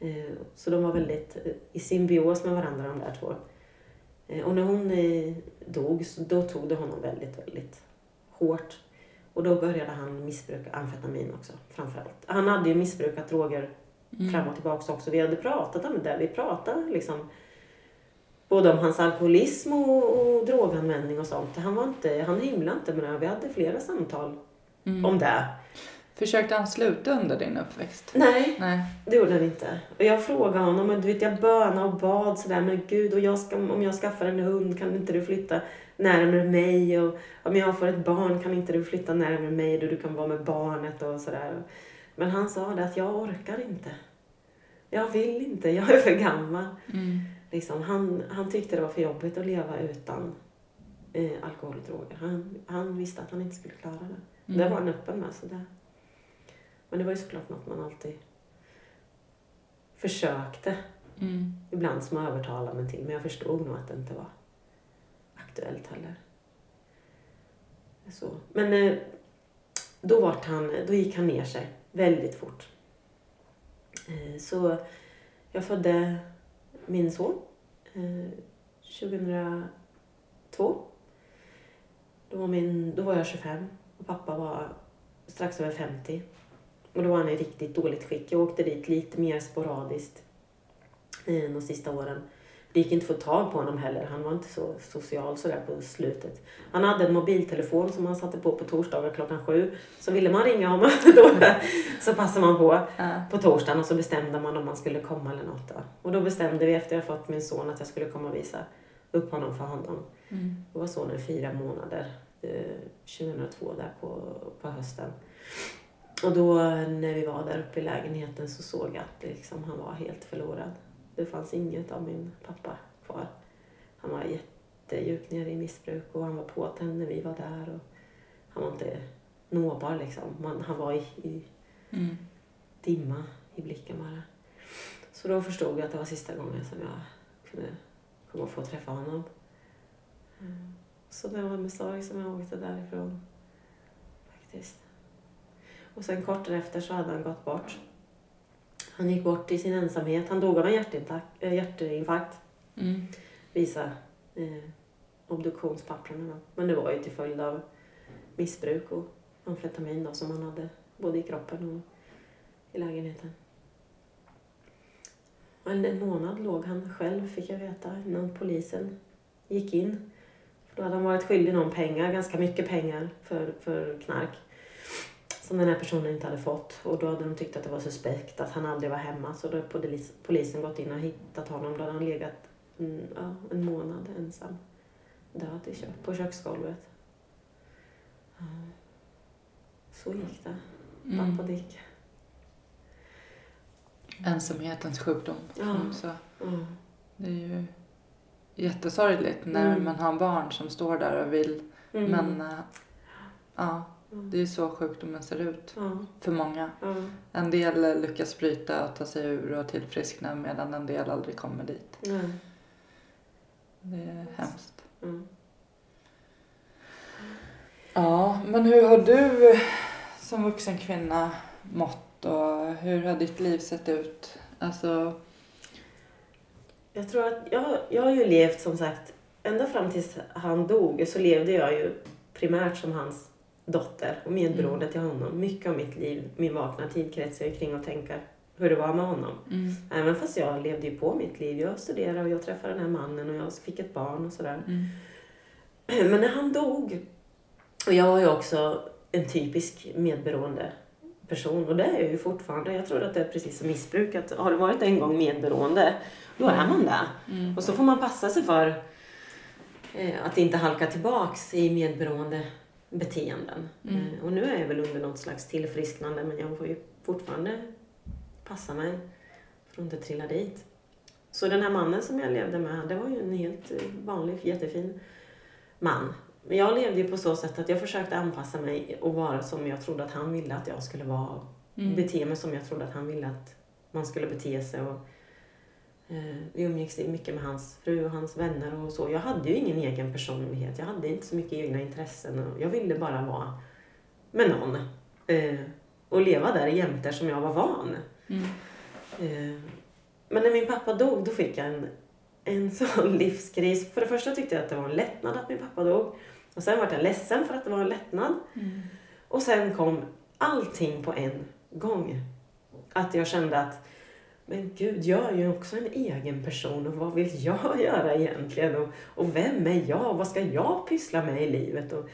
Eh, Så de var väldigt eh, i symbios med varandra de där två. Eh, Och när hon eh, dog så då tog det honom väldigt, väldigt hårt. Och då började han missbruka amfetamin också framförallt. Han hade ju missbrukat droger Mm. fram och tillbaka också. Vi hade pratat om det. Vi pratade liksom både om hans alkoholism och, och droganvändning och sånt. Han, var inte, han hymlade inte med det. Vi hade flera samtal Mm. om det. Försökte han sluta under din uppväxt? Nej, Nej. det gjorde han inte. Och jag frågade honom, och du vet jag bönade och bad sådär, men gud, och jag ska, om jag skaffar en hund kan inte du flytta närmare mig? Och om jag får ett barn kan inte du flytta närmare mig då du kan vara med barnet och sådär. Men han sa det att jag orkar inte. Jag vill inte, jag är för gammal. Mm. Liksom, han, han tyckte det var för jobbigt att leva utan eh, alkohol och droger. Han, han visste att han inte skulle klara det. Mm. Det var han öppen med. Så det. Men det var ju såklart något man alltid försökte. Mm. Ibland som att övertala mig till. Men jag förstod nog att det inte var aktuellt heller. Så. Men eh, då, vart han, då gick han ner sig väldigt fort. Eh, så jag födde min son eh, 2002. Då var, min, då var jag 25 och pappa var strax över 50. Och då var han i riktigt dåligt skick. Jag åkte dit lite mer sporadiskt eh, de sista åren. Det gick inte att få tag på honom heller. Han var inte så social sådär på slutet. Han hade en mobiltelefon som han satte på på torsdagar klockan sju. Så ville man ringa honom [LAUGHS] då så passade man på på torsdagen och så bestämde man om man skulle komma eller något. Då. Och då bestämde vi efter jag fått min son att jag skulle komma och visa upp honom för honom. Mm. Då var sonen fyra månader, eh, 2002 där på, på hösten. Och då när vi var där uppe i lägenheten så såg jag att liksom, han var helt förlorad. Det fanns inget av min pappa kvar. Han var jättedjupt nere i missbruk och han var påtänd när vi var där. Och han var inte nåbar liksom. Man, han var i, i Mm. dimma i blicken bara. Så då förstod jag att det var sista gången som jag kunde komma och få träffa honom. Mm. Så det var med sorg som jag åkte därifrån. Faktiskt. Och sen kort därefter så hade han gått bort. Han gick bort i sin ensamhet. Han dog av en hjärtinfarkt. Äh, hjärtinfarkt Mm. visa eh, obduktionspapperna. Men det var ju till följd av missbruk och amfetamin då, som han hade både i kroppen och i lägenheten. Men en månad låg han själv, fick jag veta, innan polisen gick in. För då hade han varit skyldig någon pengar, ganska mycket pengar, för, för knark. Som den här personen inte hade fått. Och då hade de tyckt att det var suspekt att han aldrig var hemma. Så då hade polis, polisen gått in och hittat honom. Då hade han legat mm, ja, en månad ensam. Död i kök, på köksgolvet. Så gick det. Mm. Pappa Dick. Ensamhetens sjukdom. Ja. Så Ja. det är ju jättesorgligt när Mm. man har barn som står där och vill. Mm. Men äh, ja, Mm. Det är så sjukdomen ser ut Ja. för många. Ja. En del lyckas bryta och ta sig ur och tillfriskna medan en del aldrig kommer dit. Nej. Det är hemskt. Mm. Ja, men hur har du som vuxen kvinna mått och hur har ditt liv sett ut? Alltså, jag tror att jag, jag har ju levt som sagt, ända fram tills han dog så levde jag ju primärt som hans dotter och medberoende till honom. Mycket av mitt liv, min vakna tid kretsar ju kring att tänka hur det var med honom. Mm. Även fast jag levde ju på mitt liv. Jag studerade och jag träffade den här mannen och jag fick ett barn och sådär. Mm. [CLEARS THROAT] Men när han dog, och jag var ju också en typisk medberoende person och det är jag ju fortfarande. Jag tror att det är precis som missbruk, att har du varit en gång medberoende, då är man det. Mm. Och så får man passa sig för eh, att inte halka tillbaks i medberoende beteenden. Mm. Eh, och nu är jag väl under något slags tillfrisknande men jag får ju fortfarande passa mig för att inte trilla dit. Så den här mannen som jag levde med, det var ju en helt eh, vanlig, jättefin man. Men jag levde ju på så sätt att jag försökte anpassa mig och vara som jag trodde att han ville att jag skulle vara. Mm. Bete mig som jag trodde att han ville att man skulle bete sig. Och, vi umgicks mycket med hans fru och hans vänner och så. Jag hade ju ingen egen personlighet. Jag hade inte så mycket egna intressen. Och jag ville bara vara med någon. Eh, och leva där jämte som jag var van. Mm. Eh, Men när min pappa dog, då fick jag en, en [LAUGHS] sån livskris. För det första tyckte jag att det var en lättnad att min pappa dog. Och sen var jag ledsen för att det var en lättnad. Mm. Och sen kom allting på en gång. Att jag kände att, men gud, jag är ju också en egen person och vad vill jag [LAUGHS] göra egentligen? Och, och vem är jag? Vad ska jag pyssla med i livet? Och,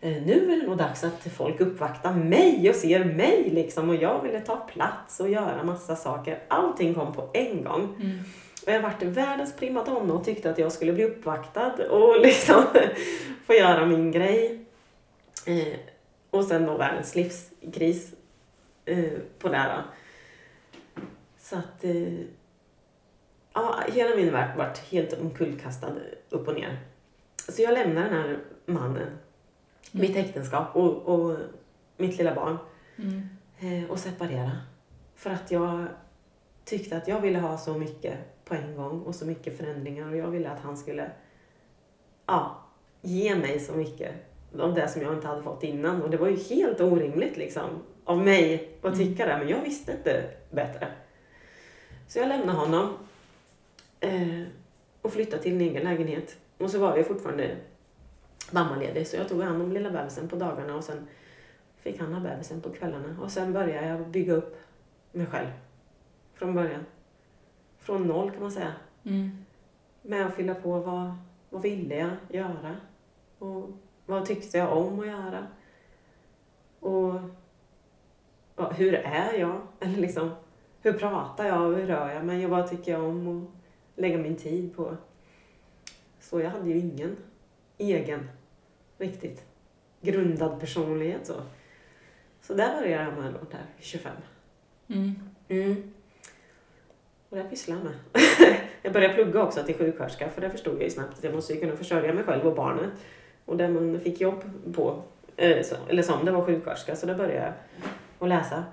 eh, nu är det nog dags att folk uppvaktar mig och ser mig liksom. Och jag ville ta plats och göra massa saker. Allting kom på en gång. Mm. Och jag varit världens primadonna och tyckte att jag skulle bli uppvaktad och [LAUGHS] liksom få göra min grej. Eh, och sen då världens livskris eh, på det här. Så att eh, ja, hela min värld vart helt omkullkastad upp och ner. Så jag lämnar den här mannen, mitt äktenskap och, och mitt lilla barn Mm. eh, och separera. För att jag tyckte att jag ville ha så mycket på en gång och så mycket förändringar och jag ville att han skulle ja, ge mig så mycket av det som jag inte hade fått innan. Och det var ju helt orimligt liksom av mig att tycka det, men jag visste inte bättre. Så jag lämnade honom eh, och flyttade till en egen lägenhet. Och så var jag fortfarande mammaledig så jag tog hand om lilla bebisen på dagarna och sen fick han ha bebisen på kvällarna. Och sen började jag bygga upp mig själv från början. Från noll kan man säga. Mm. Med att fylla på vad, vad ville jag göra? Och vad tyckte jag om att göra? Och ja, hur är jag? [LAUGHS] Eller liksom, hur pratar jag? Hur rör jag mig? Och vad tycker jag om att lägga min tid på? Så jag hade ju ingen egen, riktigt grundad personlighet så. Så där började jag med då, där 25. Mm. Mm. Och det pysslar jag med. [LAUGHS] jag började plugga också till sjuksköterska för det förstod jag ju snabbt att jag måste ju kunna försörja mig själv och barnet. Och det man fick jobb på, eh, eller som, det var sjuksköterska så då började jag att läsa.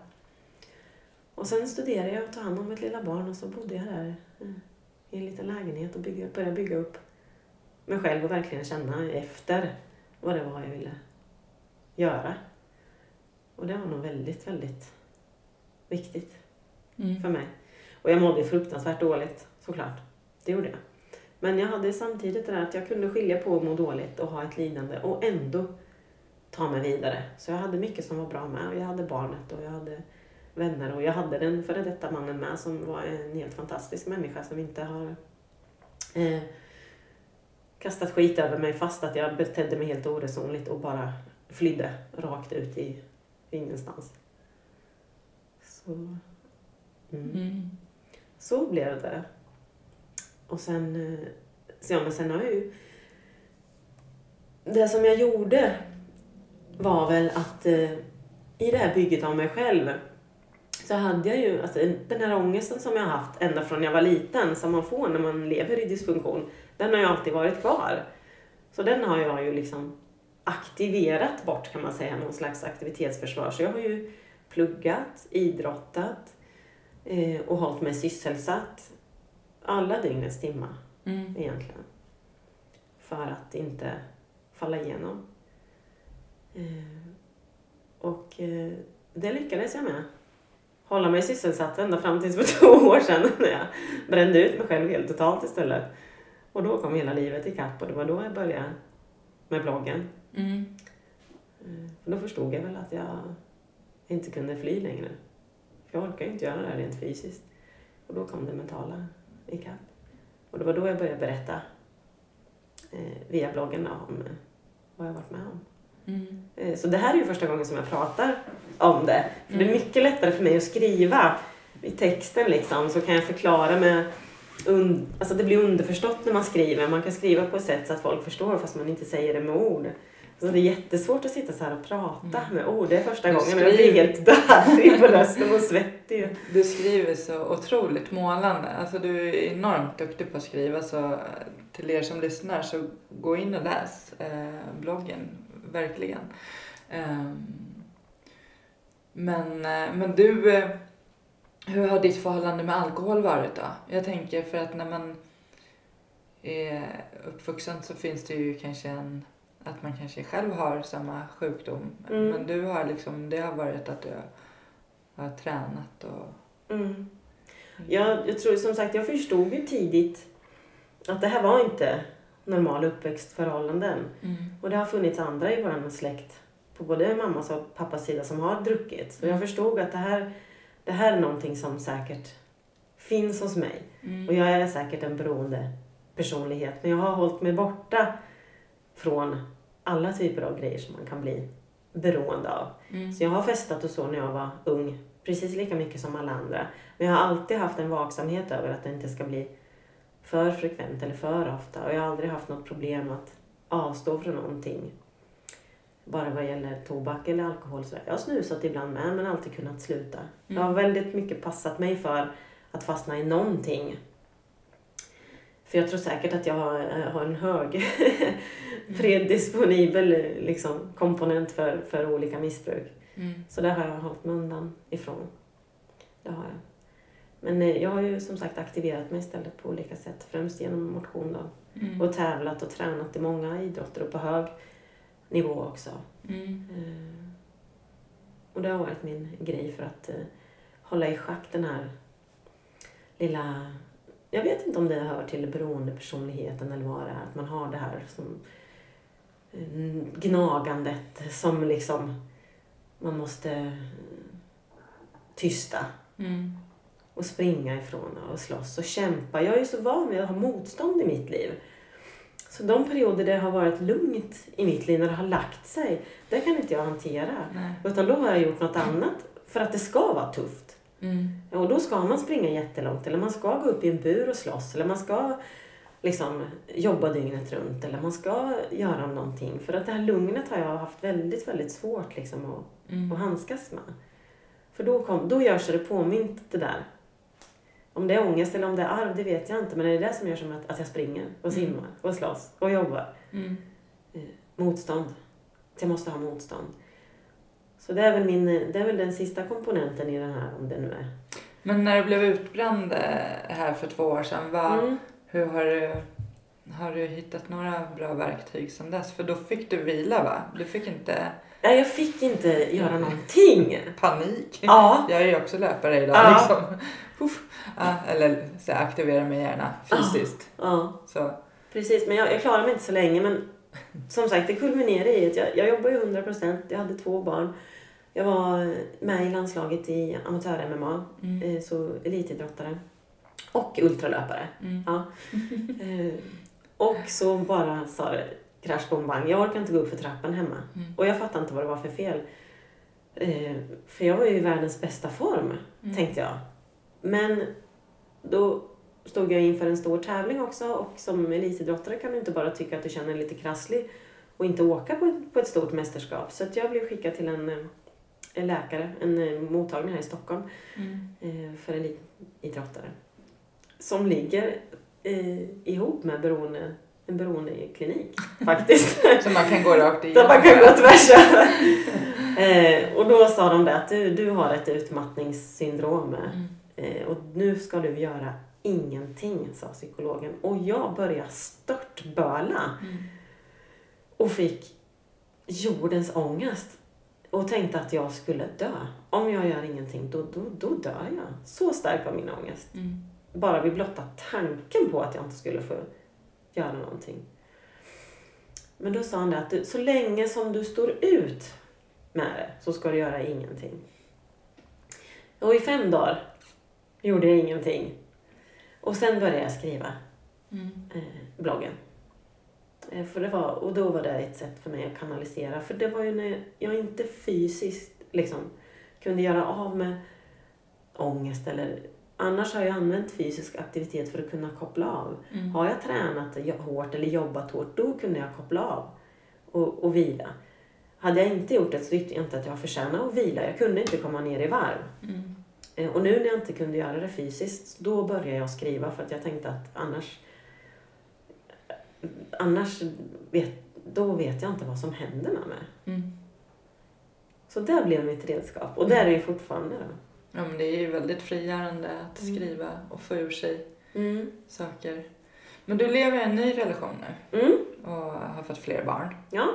Och sen studerade jag och tog hand om mitt lilla barn och så bodde jag där eh, i en liten lägenhet och bygga, började bygga upp mig själv och verkligen känna efter vad det var jag ville göra. Och det var nog väldigt, väldigt viktigt Mm. för mig. Och jag mådde fruktansvärt dåligt, såklart. Det gjorde jag. Men jag hade samtidigt det där att jag kunde skilja på att må dåligt och ha ett lidande och ändå ta mig vidare. Så jag hade mycket som var bra med. Och jag hade barnet och jag hade vänner och jag hade den före detta mannen med som var en helt fantastisk människa som inte har eh, kastat skit över mig fast att jag betedde mig helt oresonligt och bara flydde rakt ut i ingenstans. Så, mm. Mm. Så blev det. Och sen, eh, så ja, men sen har jag ju... Det som jag gjorde var väl att eh, i det här bygget av mig själv så hade jag ju, alltså den här ångesten som jag har haft ända från jag var liten, som man får när man lever i dysfunktion, den har ju alltid varit kvar. Så den har jag ju liksom aktiverat bort kan man säga, någon slags aktivitetsförsvar. Så jag har ju pluggat, idrottat, eh, och hållit mig sysselsatt alla dygnets timmar Mm. egentligen. För att inte falla igenom. Eh, och eh, det lyckades jag med. Hålla mig sysselsatt ända fram tills för två [LAUGHS] år sedan när jag brände ut mig själv helt totalt istället. Och då kom hela livet ikapp och det var då jag började med bloggen. Mm. För då förstod jag väl att jag inte kunde fly längre. För jag orkar ju inte göra det här rent fysiskt. Och då kom det mentala ikapp. Och det var då jag började berätta eh, via bloggen om eh, vad jag varit med om. Mm. Eh, Så det här är ju första gången som jag pratar om det. För det är mycket lättare för mig att skriva i texten liksom. Så kan jag förklara med... Un- alltså det blir underförstått när man skriver. Man kan skriva på ett sätt så att folk förstår fast man inte säger det med ord. Så det är jättesvårt att sitta så här och prata med ord. Det är första Du gången och jag blir skriver- helt darrig på rösten och svettig. Du skriver så otroligt målande. Alltså du är enormt duktig på att skriva så till er som lyssnar så gå in och läs eh, bloggen. Verkligen. Ehm, men, eh, men du, eh, hur har ditt förhållande med alkohol varit då? Jag tänker för att när man är uppvuxen så finns det ju kanske en att man kanske själv har samma sjukdom. Mm. Men du har liksom, det har varit att du har tränat och Mm. Jag, jag tror som sagt, jag förstod ju tidigt att det här var inte normala uppväxtförhållanden. Mm. Och det har funnits andra i vår släkt på både mammas och pappas sida som har druckit. Så jag förstod att det här, det här är någonting som säkert finns hos mig. Mm. Och jag är säkert en beroende personlighet. Men jag har hållit mig borta från alla typer av grejer som man kan bli beroende av. Mm. Så jag har festat och så när jag var ung. Precis lika mycket som alla andra. Men jag har alltid haft en vaksamhet över att det inte ska bli för frekvent eller för ofta. Och jag har aldrig haft något problem att avstå från någonting. Bara vad gäller tobak eller alkohol. Så jag har snusat ibland med men alltid kunnat sluta. Jag har väldigt mycket passat mig för att fastna i någonting. För jag tror säkert att jag har, eh, en hög [LAUGHS] predisponibel liksom, komponent för, för olika missbruk. Mm. Så där har jag hållit mig undan ifrån. Det har jag. Men eh, jag har ju som sagt aktiverat mig istället på olika sätt. Främst genom motion då. Mm. Och tävlat och tränat i många idrotter och på hög nivå också. Mm. Eh, Och det har varit min grej för att eh, hålla i schack den här lilla... Jag vet inte om det hör till beroendepersonligheten eller vad det är. Att man har det här som gnagandet som liksom man måste tysta Mm. Och springa ifrån och slåss och kämpa. Jag är ju så van vid att ha motstånd i mitt liv. Så de perioder där det har varit lugnt i mitt liv, när det har lagt sig, det kan inte jag hantera. Nej. Utan då har jag gjort något annat för att det ska vara tufft. Mm. Och då ska man springa jättelångt eller man ska gå upp i en bur och slåss eller man ska liksom jobba dygnet runt eller man ska göra någonting. För att det här lugnet har jag haft väldigt, väldigt svårt liksom att, Mm. att handskas med. För då, kom, då gör sig det påmint det där. Om det är ångest eller om det är arv, det vet jag inte. Men det är det som gör som att, att jag springer och Mm. simmar och slåss och jobbar. Mm. Motstånd. Att jag måste ha motstånd. Så det är, väl min, det är väl den sista komponenten i den här, om det nu är. Men när du blev utbränd eh, här för två år sedan, vad, Mm. hur har du, har du hittat några bra verktyg sedan dess? För då fick du vila va? Du fick inte Nej, jag fick inte göra någonting. panik. Ja. Jag är ju också löpare idag Ja. liksom. Uff. Ja, eller så jag aktiverar mig gärna fysiskt. Ja, Så. precis. Men jag, jag klarade mig inte så länge. Men som sagt, det kulminerade i att jag, jag jobbar ju 100 procent. Jag hade två barn. Jag var med i landslaget i amatör-MMA. Mm. eh, Så elitidrottare. Och ultralöpare. Mm. Ja. [LAUGHS] Eh, och så bara sa det krasch bom bang. Jag orkar inte gå upp för trappan hemma. Mm. Och jag fattade inte vad det var för fel. Eh, för jag var ju i världens bästa form, Mm. tänkte jag. Men då stod jag inför en stor tävling också och som elitidrottare kan du inte bara tycka att du känner dig lite krasslig och inte åka på ett, på ett stort mästerskap. Så att jag blev skickad till en, eh, en läkare, en eh, mottagning här i Stockholm Mm. eh, för elitidrottare. Som ligger eh, ihop med beroende, en beroendeklinik [LAUGHS] faktiskt. Så man kan gå rakt Där igenom. man kan gå tvärs över. eh, och då sa de det att du, du har ett utmattningssyndrom Mm. Eh, och nu ska du göra ingenting, sa psykologen. Och jag började störtböla Mm. och fick jordens ångest. Och Och tänkte att jag skulle dö. Om jag gör ingenting, då, då, då dör jag. Så stark var min ångest. Mm. Bara vid blotta tanken på att jag inte skulle få göra någonting. Men då sa han det att du, så länge som du står ut med det så ska du göra ingenting. Och i fem dagar gjorde jag ingenting. Och sen började jag skriva Mm. eh, bloggen. Eh, för det var, och då var det ett sätt för mig att kanalisera. För det var ju när jag inte fysiskt liksom, kunde göra av med ångest eller Annars har jag använt fysisk aktivitet för att kunna koppla av. Mm. Har jag tränat hårt eller jobbat hårt, då kunde jag koppla av och, och vila. Hade jag inte gjort det så tyckte jag inte att jag förtjänade att vila. Jag kunde inte komma ner i varv. Mm. Eh, Och nu när jag inte kunde göra det fysiskt, då började jag skriva för att jag tänkte att annars annars vet, då vet jag inte vad som händer med mig. Mm. Så det blev mitt redskap och det är det fortfarande. Då. Ja, men det är ju väldigt frigörande att Mm. skriva och få ur sig Mm. saker. Men du lever i en ny relation nu Mm. och har fått fler barn. Ja.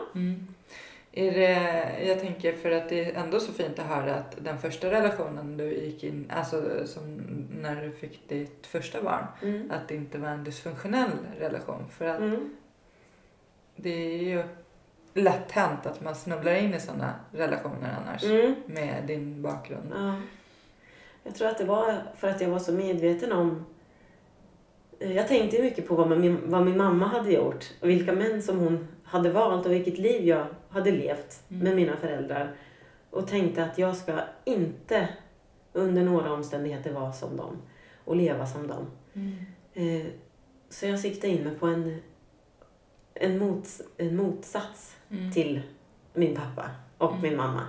Är det, jag tänker för att det är ändå så fint att höra att den första relationen du gick in, alltså som när du fick ditt första barn, Mm. att det inte var en dysfunktionell relation. För att Mm. det är ju lätt hänt att man snubblar in i sådana relationer annars Mm. med din bakgrund. Ja. Jag tror att det var för att jag var så medveten om... Jag tänkte mycket på vad min, vad min mamma hade gjort och vilka män som hon hade valt och vilket liv jag hade levt Mm. med mina föräldrar. Och tänkte att jag ska inte under några omständigheter vara som dem och leva som dem. Mm. Eh, Så jag siktade in mig på en, en, mots, en motsats Mm. till min pappa och Mm. min mamma.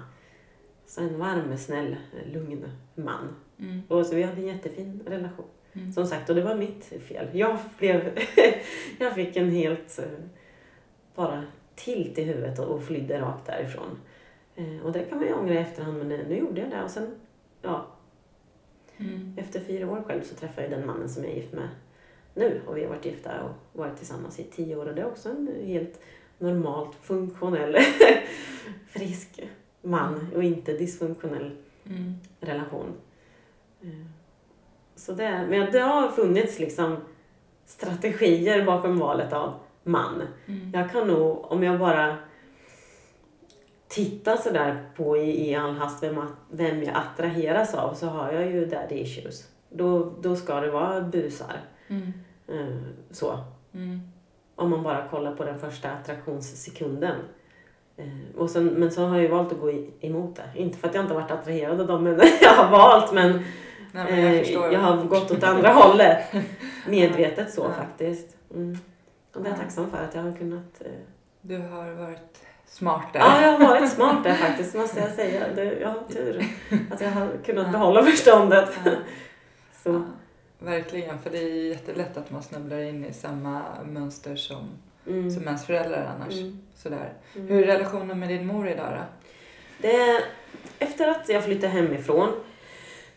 Så en varm, snäll, lugn man. Mm. Och så vi hade en jättefin relation. Mm. Som sagt, och det var mitt fel. Jag, blev, [LAUGHS] jag fick en helt eh, bara tilt i huvudet och, flydde rakt därifrån. Eh, Och det kan man ju ångra i efterhand, men eh, nu gjorde jag det. Och sen, ja, Mm. efter fyra år själv så träffade jag den mannen som jag är gift med nu. Och vi har varit gifta och varit tillsammans i tio år. Och det är också en helt normalt funktionell, [LAUGHS] frisk man och inte dysfunktionell Mm. relation. Eh, Så det, men det har funnits liksom strategier bakom valet av man. Mm. Jag kan nog, om jag bara tittar sådär på i, i all hast vem, vem jag attraheras av så har jag ju daddy issues. Då, då ska det vara busar. Mm. Eh, Så. Mm. Om man bara kollar på den första attraktionssekunden. Eh, Och sen, men så har jag ju valt att gå emot det. Inte för att jag inte varit attraherad av dem [LAUGHS] jag har valt men, Nej, men jag eh, jag har gått åt andra hållet. [LAUGHS] Medvetet så Ja. faktiskt. Mm. Och det är jag Ja. tacksam för att jag har kunnat eh, Du har varit smart där. Ja, jag har varit smart där faktiskt, måste jag säga. Det, jag har tur att jag har kunnat behålla förståndet. Så, verkligen, för det är jättelätt att man snubblar in i samma mönster som, mm, som ens föräldrar annars. mm, Sådär. mm. Hur är relationen med din mor idag då? Det, efter att jag flyttade hemifrån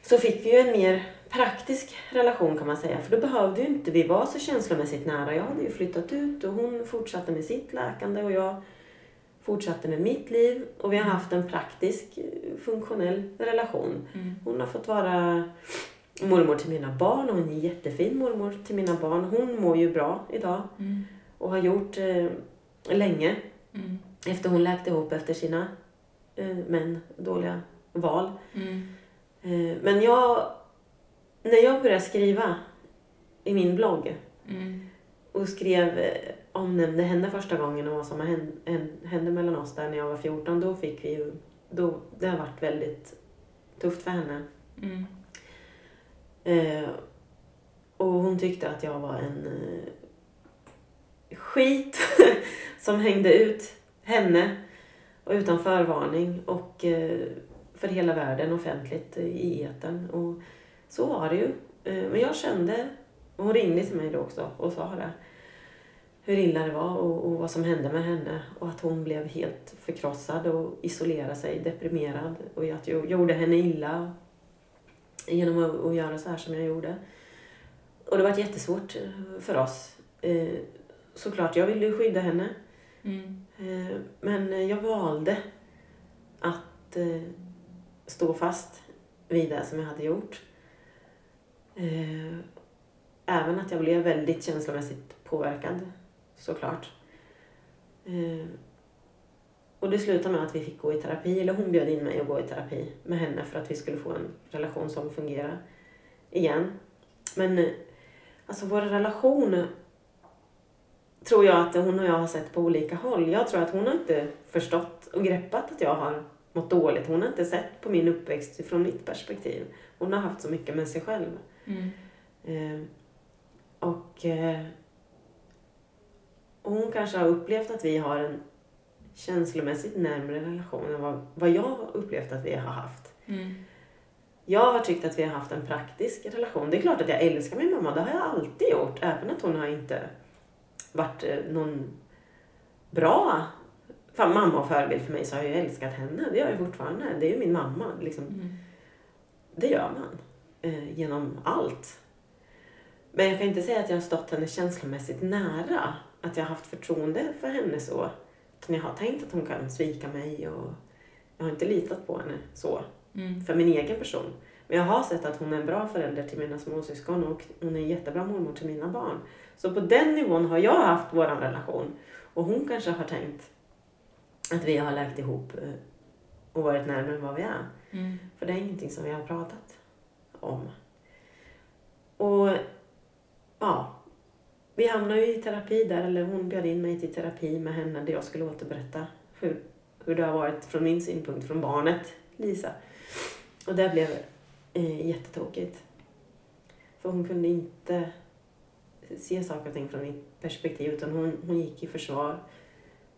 så fick vi ju en mer praktisk relation kan man säga. För då behövde ju inte vi vara så känslomässigt nära. Jag hade ju flyttat ut och hon fortsatte med sitt läkande och jag fortsatte med mitt liv. Och vi har haft en praktisk, funktionell relation. Mm. Hon har fått vara mormor till mina barn och hon är en jättefin mormor till mina barn. Hon mår ju bra idag Mm. och har gjort eh, länge Mm. efter hon läkte ihop efter sina eh, män dåliga val. Mm. Eh, men jag, när jag började skriva i min blogg Mm. och skrev, eh, omnämnde henne första gången och vad som hände, hände mellan oss där när jag var 14, då fick vi ju, då, det har varit väldigt tufft för henne. Mm. Eh, och hon tyckte att jag var en eh, skit [LAUGHS] som hängde ut henne och utan förvarning och eh, för hela världen offentligt i etern. Och så var det ju. Eh, men jag kände, och hon ringde till mig då också och sa det, hur illa det var och, och vad som hände med henne och att hon blev helt förkrossad och isolerade sig, deprimerad och att jag gjorde henne illa genom att, att göra så här som jag gjorde. Och det var jättesvårt eh, för oss. Eh, Såklart, jag ville ju skydda henne. Mm. Men jag valde att stå fast vid det som jag hade gjort. Eh, även att jag blev väldigt känslomässigt påverkad, såklart. Eh, och det slutade med att vi fick gå i terapi, eller hon bjöd in mig att gå i terapi med henne för att vi skulle få en relation som fungerar igen. Men eh, alltså vår relation tror jag att hon och jag har sett på olika håll. Jag tror att hon har inte förstått och greppat att jag har mått dåligt. Hon har inte sett på min uppväxt från mitt perspektiv. Hon har haft så mycket med sig själv. Mm. Eh, och eh, hon kanske har upplevt att vi har en känslomässigt närmare relation än vad, vad jag har upplevt att vi har haft. Mm. Jag har tyckt att vi har haft en praktisk relation. Det är klart att jag älskar min mamma, det har jag alltid gjort. Även att hon har inte varit eh, någon bra fan, mamma och förebild för mig så har jag älskat henne. Det gör jag fortfarande. Det är ju min mamma. Liksom. Mm. Det gör man. Eh, genom allt. Men jag kan inte säga att jag har stått henne känslomässigt nära. Att jag har haft förtroende för henne så. Utan jag har tänkt att hon kan svika mig och jag har inte litat på henne så. Mm. För min egen person. Men jag har sett att hon är en bra förälder till mina småsyskon och hon är en jättebra mormor till mina barn. Så på den nivån har jag haft vår relation. Och hon kanske har tänkt att vi har läkt ihop eh, och varit närmare än vad vi är. Mm. För det är ingenting som vi har pratat om. Och ja, vi hamnade ju i terapi där, eller hon bjöd in mig till terapi med henne där jag skulle återberätta hur, hur det har varit från min synpunkt, från barnet Lisa. Och det blev eh, jättetokigt. För hon kunde inte se saker och ting från mitt perspektiv utan hon, hon gick i försvar.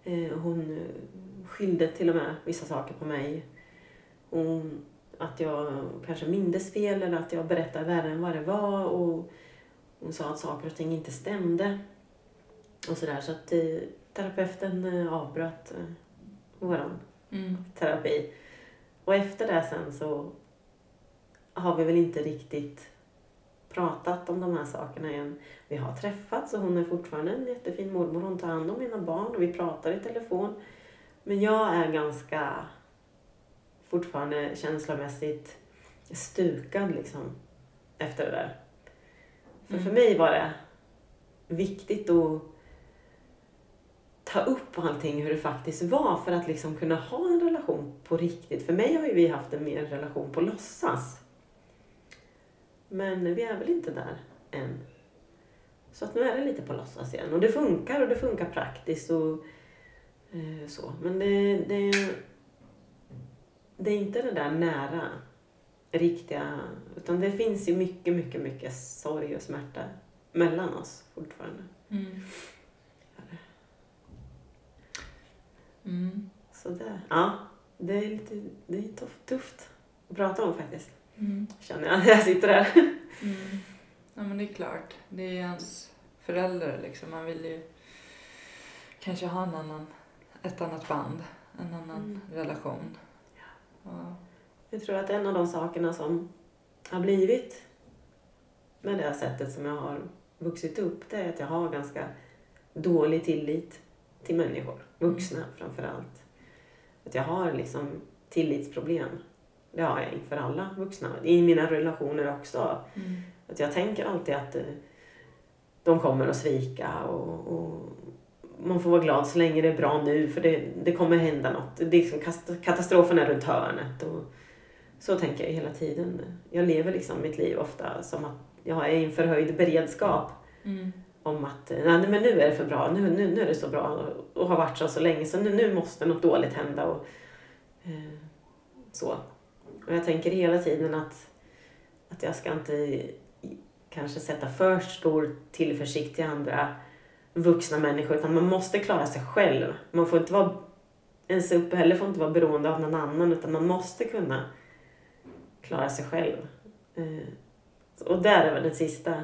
Eh, hon eh, skyllde till och med vissa saker på mig. Hon, att jag kanske mindes fel eller att jag berättade värre än vad det var. Och hon sa att saker och ting inte stämde. Och sådär. Så att eh, terapeuten eh, avbröt eh, våran Mm. terapi. Och efter det sen så har vi väl inte riktigt pratat om de här sakerna igen. Vi har träffats och hon är fortfarande en jättefin mormor. Hon tar hand om mina barn och vi pratar i telefon. Men jag är ganska fortfarande känslomässigt stukad liksom efter det där. För Mm. för mig var det viktigt att ta upp allting hur det faktiskt var för att liksom kunna ha en relation på riktigt. För mig har ju vi haft en mer relation på låtsas. Men vi är väl inte där än. Så att nu är det lite på låtsas igen. Och det funkar och det funkar praktiskt och eh, så. Men det, det, det är inte det där nära, riktiga. Utan det finns ju mycket, mycket, mycket sorg och smärta mellan oss fortfarande. Mm. Mm. Så det, ja, det är lite det är tufft, tufft att prata om faktiskt. Mm. Känner jag när jag sitter där. Mm. Ja men det är klart. Det är ens förälder liksom. Man vill ju kanske ha en annan, ett annat band. En annan Mm. relation. Ja. Jag tror att en av de sakerna som har blivit med det sättet som jag har vuxit upp, det är att jag har ganska dålig tillit till människor. Vuxna framför allt. Att jag har liksom tillitsproblem. Det har jag inför alla vuxna. I mina relationer också. Mm. Att jag tänker alltid att eh, de kommer att svika och, och man får vara glad så länge det är bra nu för det, det kommer hända något. Det är liksom katastrofen är runt hörnet. Och så tänker jag hela tiden. Jag lever liksom mitt liv ofta som att jag är i en förhöjd beredskap Mm. om att nej, men nu är det för bra, nu, nu, nu är det så bra och, har varit så så länge så nu, nu måste något dåligt hända. Och, eh, så. Och jag tänker hela tiden att, att jag ska inte kanske sätta för stor tillförsikt till andra vuxna människor utan man måste klara sig själv. Man får inte vara, ens uppehälle får inte vara beroende av någon annan utan man måste kunna klara sig själv. Eh, och där är väl den sista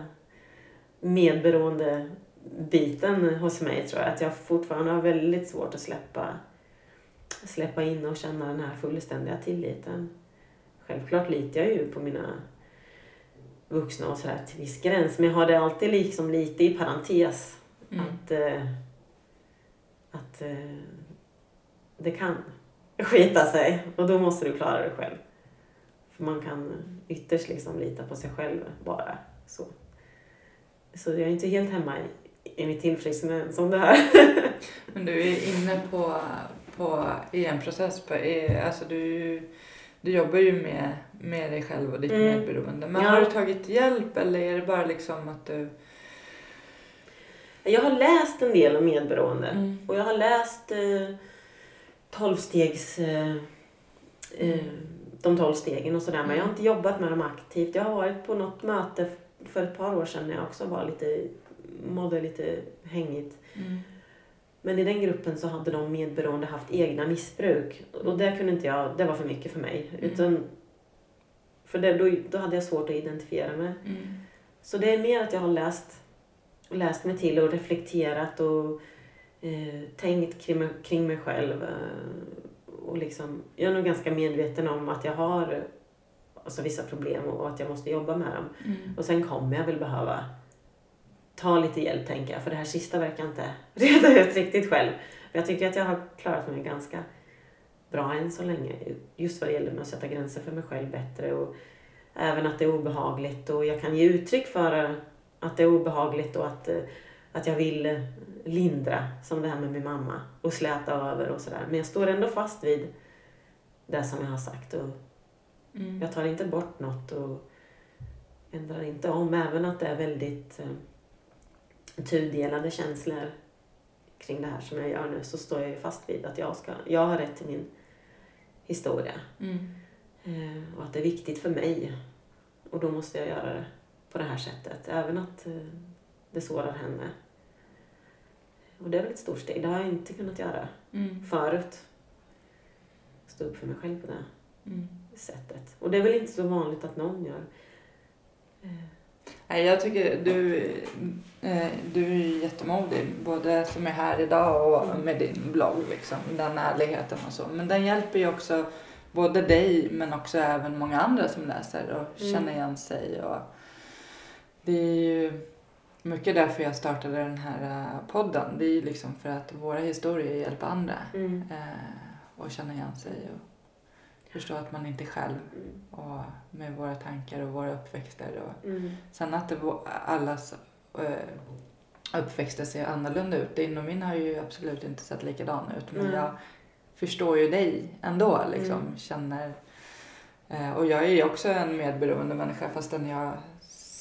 medberoende biten hos mig tror jag. Att jag fortfarande har väldigt svårt att släppa, släppa in och känna den här fullständiga tilliten. Självklart litar jag ju på mina vuxna och sådär till viss gräns. Men jag har det alltid liksom lite i parentes. Mm. Att, eh, att eh, det kan skita sig. Och då måste du klara det själv. För man kan ytterst liksom lita på sig själv bara. Så, så jag är inte helt hemma i, i mitt tillfrisknande som det här. [LAUGHS] Men du är inne på, på i en process. På, i, alltså du, du jobbar ju med, med dig själv och ditt Mm. medberoende. Men Ja. har du tagit hjälp eller är det bara liksom att du... Jag har läst en del om medberoende. Mm. Och jag har läst eh, 12 stegs, eh, eh, de 12 stegen och sådär. Men jag har inte jobbat med dem aktivt. Jag har varit på något möte för ett par år sedan när jag också var lite, mådde lite hängigt. Mm. Men i den gruppen så hade de medberoende haft egna missbruk. Och det kunde inte jag, det var för mycket för mig. Mm. Utan, för det, då, då hade jag svårt att identifiera mig. Mm. Så det är mer att jag har läst, läst mig till och reflekterat och eh, tänkt kring kring mig själv. Eh, och liksom, jag är nog ganska medveten om att jag har alltså, vissa problem och att jag måste jobba med dem. Mm. Och sen kommer jag väl behöva ta lite hjälp tänker jag. För det här sista verkar inte [LAUGHS] reda ut riktigt själv. Men jag tycker att jag har klarat mig ganska bra än så länge. Just vad det gäller med att sätta gränser för mig själv bättre. Och även att det är obehagligt. Och jag kan ge uttryck för att det är obehagligt och att, eh, att jag vill eh, lindra. Som det här med min mamma. Och släta över och sådär. Men jag står ändå fast vid det som jag har sagt. Och Mm. jag tar inte bort något och ändrar inte om. Även att det är väldigt eh, tudelade känslor kring det här som jag gör nu så står jag ju fast vid att jag, ska, jag har rätt till min historia. Mm. Eh, och att det är viktigt för mig. Och då måste jag göra det på det här sättet. Även att eh, det sårar henne. Och det är väl ett stort steg. Det har jag inte kunnat göra Mm. förut. Stå upp för mig själv på det Mm. sättet. Och det är väl inte så vanligt att någon gör. Eh, Nej, jag tycker du, eh, du är jättemodig, både som är här idag och Mm. med din blogg, liksom, den ärligheten och så. Men den hjälper ju också både dig men också även många andra som läser och Mm. känner igen sig. Och det är ju mycket därför jag startade den här eh, podden. Det är ju liksom för att våra historier hjälper andra Mm. eh, och känna igen sig och förstå att man inte är själv Mm. och med våra tankar och våra uppväxter. Och Mm. Sen att det allas eh, uppväxter ser annorlunda ut. Din och min har ju absolut inte sett likadan ut. Men Nej. jag förstår ju dig ändå. Liksom, Mm. känner, eh, och jag är ju också en medberoende människa fastän jag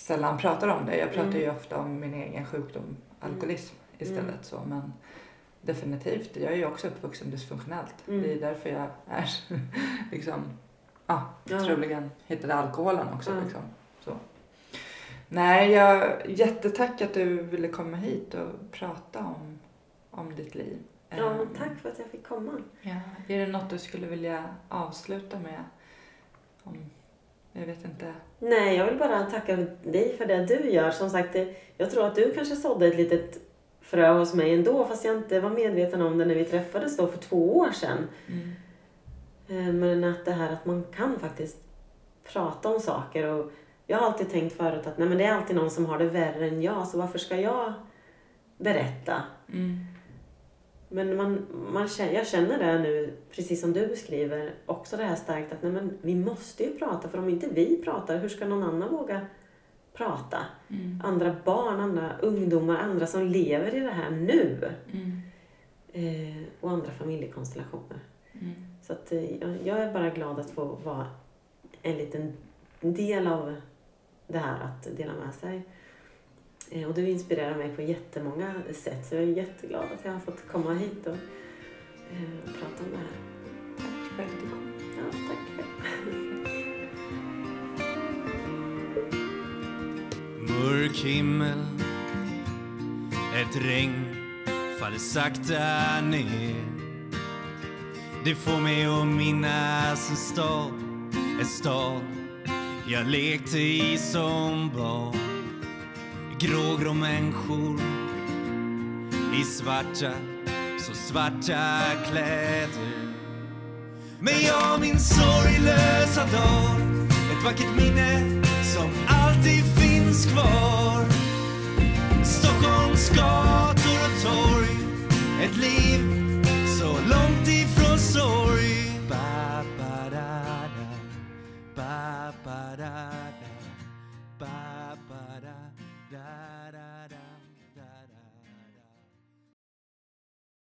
sällan pratar om det. Jag pratar Mm. ju ofta om min egen sjukdom, alkoholism istället. Mm. Så, men definitivt, jag är ju också uppvuxen dysfunktionellt. Mm. Det är därför jag är [LAUGHS] liksom, ja, Ja. troligen hittade alkoholen också. Liksom. Så. Nej, jag jättetack att du ville komma hit och prata om, om ditt liv. Ja, Ehm, men tack för att jag fick komma. Ja. Är det något du skulle vilja avsluta med? Om, jag vet inte. Nej, jag vill bara tacka dig för det du gör. Som sagt, jag tror att du kanske sådde ett litet frö hos mig ändå, fast jag inte var medveten om det när vi träffades då för två år sedan. Mm. Eh, Men att det här att man kan faktiskt prata om saker. Och jag har alltid tänkt förut att nej, men det är alltid någon som har det värre än jag, så varför ska jag berätta? Mm. Men man, man känner, jag känner det nu, precis som du beskriver, också det här starkt att nej, men vi måste ju prata, för om inte vi pratar, hur ska någon annan våga prata? Mm. Andra barn, andra ungdomar, andra som lever i det här nu. Mm. Eh, och andra familjekonstellationer. Mm. Så att, eh, jag, jag är bara glad att få vara en liten del av det här att dela med sig. Eh, och du inspirerar mig på jättemånga sätt så jag är jätteglad att jag har fått komma hit eh, och prata om det här. Tack för att du kom. Ja, tack. Mörk himmel Ett regn faller sakta ner Det får mig att minnas en stad En stad jag lekte i som barn grågrå människor i svarta, så svarta kläder. Men jag min sorglösa dag, ett vackert minne som alltid finns kvar. Stockholms gator och torg, ett liv så långt ifrån sorg. Ba, ba, da, da. Ba, ba, da, da. Ba, ba, da. Da, da, da,